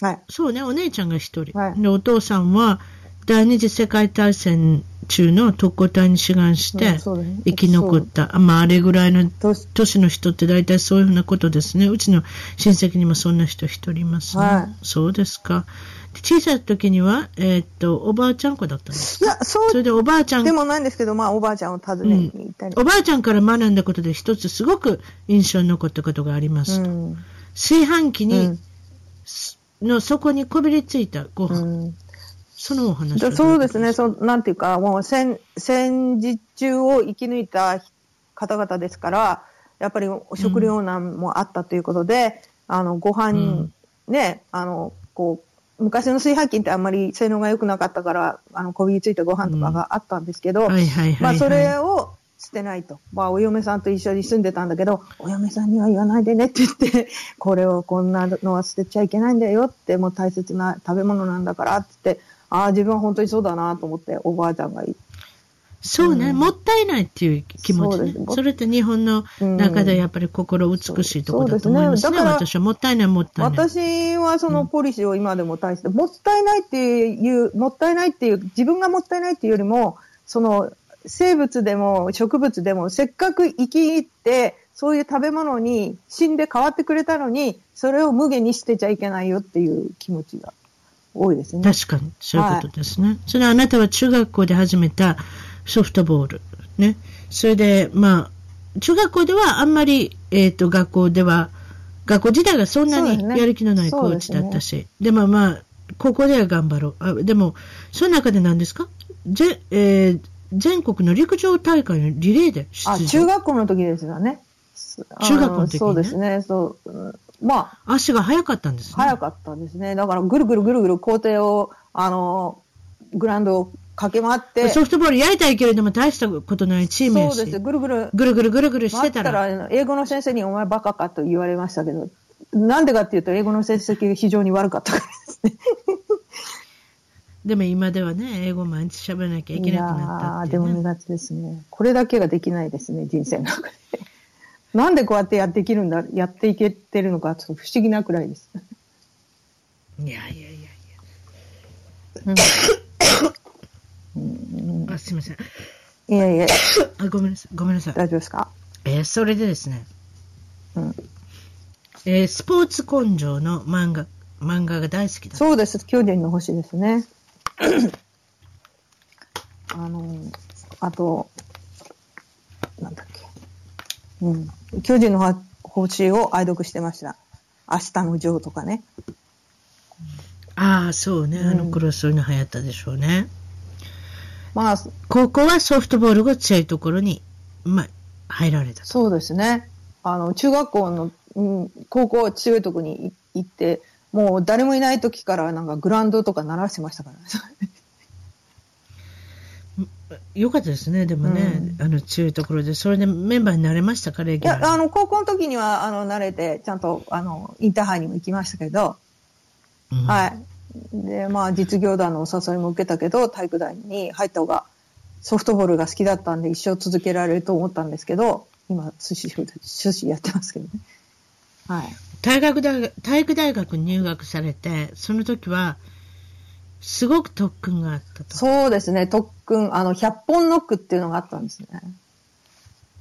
はい。そうね、お姉ちゃんが一人、はいで。お父さんは第二次世界大戦中の特攻隊に志願して生き残った。まあ、あれぐらいの年の人って大体そういうふうなことですね。うちの親戚にもそんな人一人いますね。はいそうですか。で小さい時には、えーっと、おばあちゃん子だったんですいや、そうそれでおばあちゃんでもないんですけど、まあ、おばあちゃんを訪ねに行ったり。おばあちゃんから学んだことで一つすごく印象に残ったことがあります。うん。炊飯器に、うん。の底にこびりついたご飯、うん。そのお話そうですね、そうなんていうか、もう戦戦時中を生き抜いた方々ですから、やっぱり食糧難もあったということで、あのご飯、うん。ね、あのこう昔の炊飯器ってあんまり性能が良くなかったから、あのこびりついたご飯とかがあったんですけど。まあ、それを捨てないと。まあ、お嫁さんと一緒に住んでたんだけど、お嫁さんには言わないでねって言って、これをこんなのは捨てちゃいけないんだよって、もう大切な食べ物なんだからって言って、ああ、自分は本当にそうだなと思って、おばあちゃんが言ってそうね、うんもったいないっていう気持ちねそれって日本の中でやっぱり心美しいところだと思いますね。すねだから私はもったいないもったいない。私はそのポリシーを今でも大して、もったいないっていう、もったいないっていう、自分がもったいないっていうよりも、その生物でも植物でも、せっかく生き入って、そういう食べ物に死んで変わってくれたのに、それを無限に捨てちゃいけないよっていう気持ちが多いですね。確かに、そういうことですね。それはあなたは中学校で始めたソフトボール。ね。それで、まあ、中学校ではあんまり、えっ、と、学校では、学校自体がそんなにやる気のないコーチだったし。でもまあ、高校では頑張ろう。あでも、その中で何ですか？ぜ、えー全国の陸上大会のリレーで出あ、場。中学校の時ですよね。中学校の時にねあそうですね。そう。うんまあ、足が速かったんですね。早かったですね。だから、ぐるぐるぐるぐる校庭を、あの、グラウンドを駆け回って、ソフトボールやりたいけれども大したことないチームやし。そうです。ぐるぐるぐるぐるぐるぐるしてた回ったら。ら、英語の先生にお前バカかと言われましたけど、なんでかっていうと、英語の成績が非常に悪かったからですね。でも今ではね、英語毎日喋らなきゃいけなくなったっね。でも苦手ですね。これだけができないですね、人生の中で。なんでこうやってやっていけるんだ、やっていけてるのか、ちょっと不思議なくらいです。いやいやいやいや。あ、すいません。いやいや、あ、ごめんなさい。ごめんなさい。大丈夫ですか？えーそれでですね、うん。えースポーツ根性の漫画、漫画が大好きだ。そうです、巨人の星ですね。あの、あと、なんだっけ。うん。巨人の星を愛読してました。明日のジョーとかね。ああ、そうね。あのうん頃そういうの流行ったでしょうね。まあ、高校はソフトボールが強いところに、まあ、入られたと。そうですね。あの、中学校の、うん、高校強いとこに行って、もう誰もいない時からなんかグラウンドとか鳴らしてましたからね。よかったですね、でもね、あの強いところで、それでメンバーになれましたか、レいギュラーや、あの、高校の時には、あの、慣れて、ちゃんと、あの、インターハイにも行きましたけど、に。うんはい。で、まあ、実業団のお誘いも受けたけど、体育大に入った方が、ソフトボールが好きだったんで、一生続けられると思ったんですけど、今、寿司、寿司やってますけどね。はい。大学大学体育大学に入学されて、その時は、すごく特訓があったと。そうですね、特訓、あの、100本ノックっていうのがあったんですね。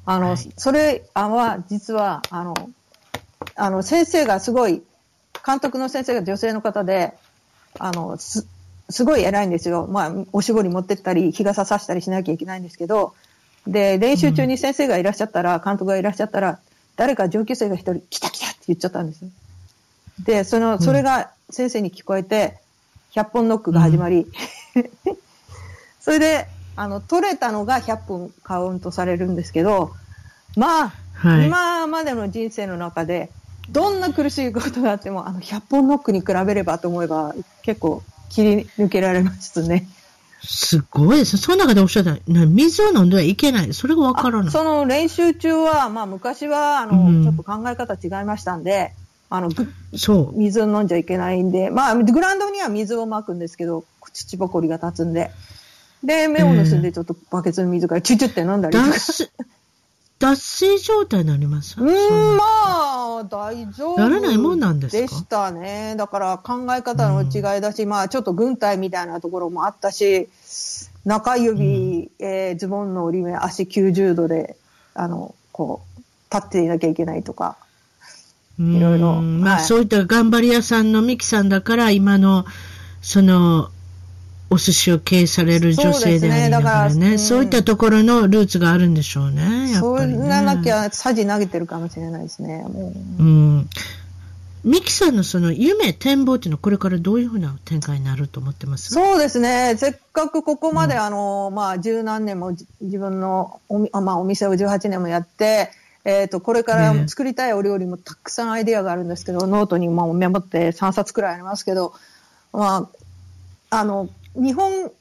あの、はいそれは、実は、あの、あの、先生がすごい、監督の先生が女性の方で、あの、す、すごい偉いんですよ。まあ、おしぼり持ってったり、日傘さしたりしなきゃいけないんですけど、で、練習中に先生がいらっしゃったら、監督がいらっしゃったら、誰か上級生が一人、来た来たって言っちゃったんですよ。で、その、それが先生に聞こえて、100本ノックが始まり、それで、あの、取れたのが100本カウントされるんですけど、まあ、はい。今までの人生の中で、どんな苦しいことがあっても、あの、100本ノックに比べればと思えば、結構切り抜けられますね。すごいですね。その中でおっしゃった、ね水を飲んではいけない。それがわからない。その練習中は、まあ昔は、あの、うんちょっと考え方違いましたんで、あの、ぐそう。水を飲んじゃいけないんで、まあ、グラウンドには水をまくんですけど、土ぼこりが立つんで。で、目を盗んでちょっとバケツの水からチュチュって飲んだりとか。脱水状態になります？うーん、まあ、大丈夫。ならないもんなんですか？でしたね。だから考え方の違いだし、まあ、ちょっと軍隊みたいなところもあったし、中指、えーズボンの折り目、足90度で、あの、こう、立っていなきゃいけないとか。いろいろうんまあ、はいそういった頑張り屋さんのミキさんだから、今の、その、お寿司を経営される女性でありながらね、そうねうんそういったところのルーツがあるんでしょうね、やっそうぱり、ね。ななきゃ、サジ投げてるかもしれないですね。もううん。ミキさんのその夢、展望っていうのはこれからどういうふうな展開になると思ってます？そうですね。せっかくここまで、あの、まあ、十何年もじ自分のおまあ、お店を18年もやって、えっ、と、これからね作りたいお料理もたくさんアイデアがあるんですけど、ノートにもメモって3冊くらいありますけど、まあ、あの、日本、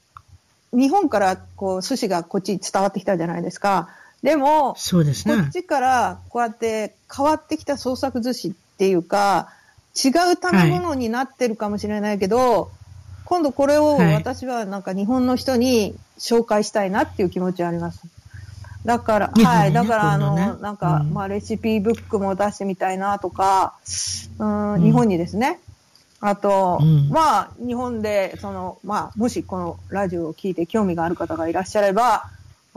日本からこう、寿司がこっち伝わってきたじゃないですか。でも、そうですね。こっちからこうやって変わってきた創作寿司っていうか、違う食べ物になってるかもしれないけど、今度これをはい私はなんか日本の人に紹介したいなっていう気持ちはあります。だから、はい。だから、あの、ねなんか、うんまあ、レシピブックも出してみたいなとか、うん、うん日本にですね。あと、うんまあ、日本で、その、まあ、もしこのラジオを聞いて興味がある方がいらっしゃれば、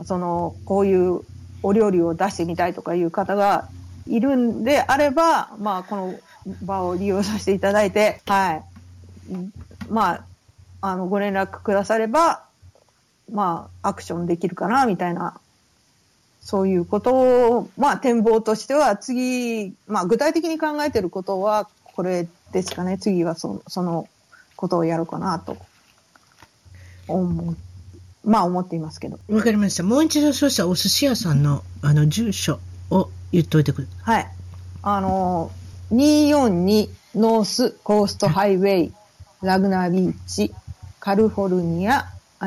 その、こういうお料理を出してみたいとかいう方がいるんであれば、まあ、この場を利用させていただいて、はい。うんまあ、あの、ご連絡くだされば、まあ、アクションできるかな、みたいな、そういうことを、まあ、展望としては、次、まあ、具体的に考えてることは、これですかね。次はそそのことをやろうかな、と、思う、まあ、思っていますけど。わかりました。もう一度、そうしたらお寿司屋さんの、あの、住所を言っておいてください。はい。あのー、242ノースコーストハイウェイ、ラグナービーチ、カリフォルニア、え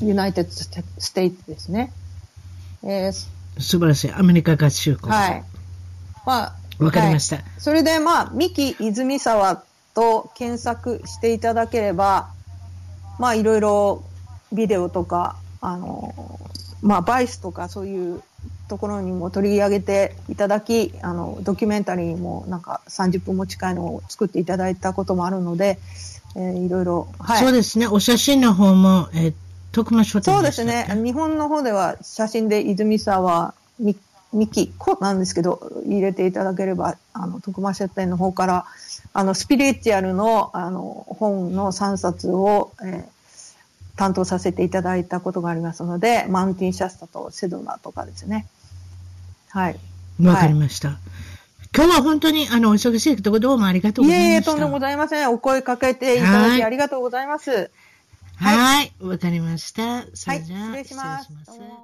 ー、ユナイテッドステイツですね。えー、素晴らしい。アメリカ合衆国。はい。まあ、わかりました。はいそれで、まあ、三木泉沢と検索していただければ、まあ、いろいろビデオとか、あの、まあ、バイスとかそういうところにも取り上げていただき、あの、ドキュメンタリーもなんか30分も近いのを作っていただいたこともあるので、えーいろいろ、はい。そうですね。お写真の方も、えー徳間書店そうですね。日本の方では写真で泉沢みミキコなんですけど、入れていただければ、あの、徳間書店の方から、あの、スピリチュアルの、あの、本の3冊を、えー担当させていただいたことがありますので、マウンティンシャスタとセドナとかですね。はい。わかりました。今日は本当に、あの、お忙しいところどうもありがとうございました。いえいえ、とんでもございません。お声かけていただはいきありがとうございます。はい。わかりました。そはい。れじゃあ、失礼します。失礼します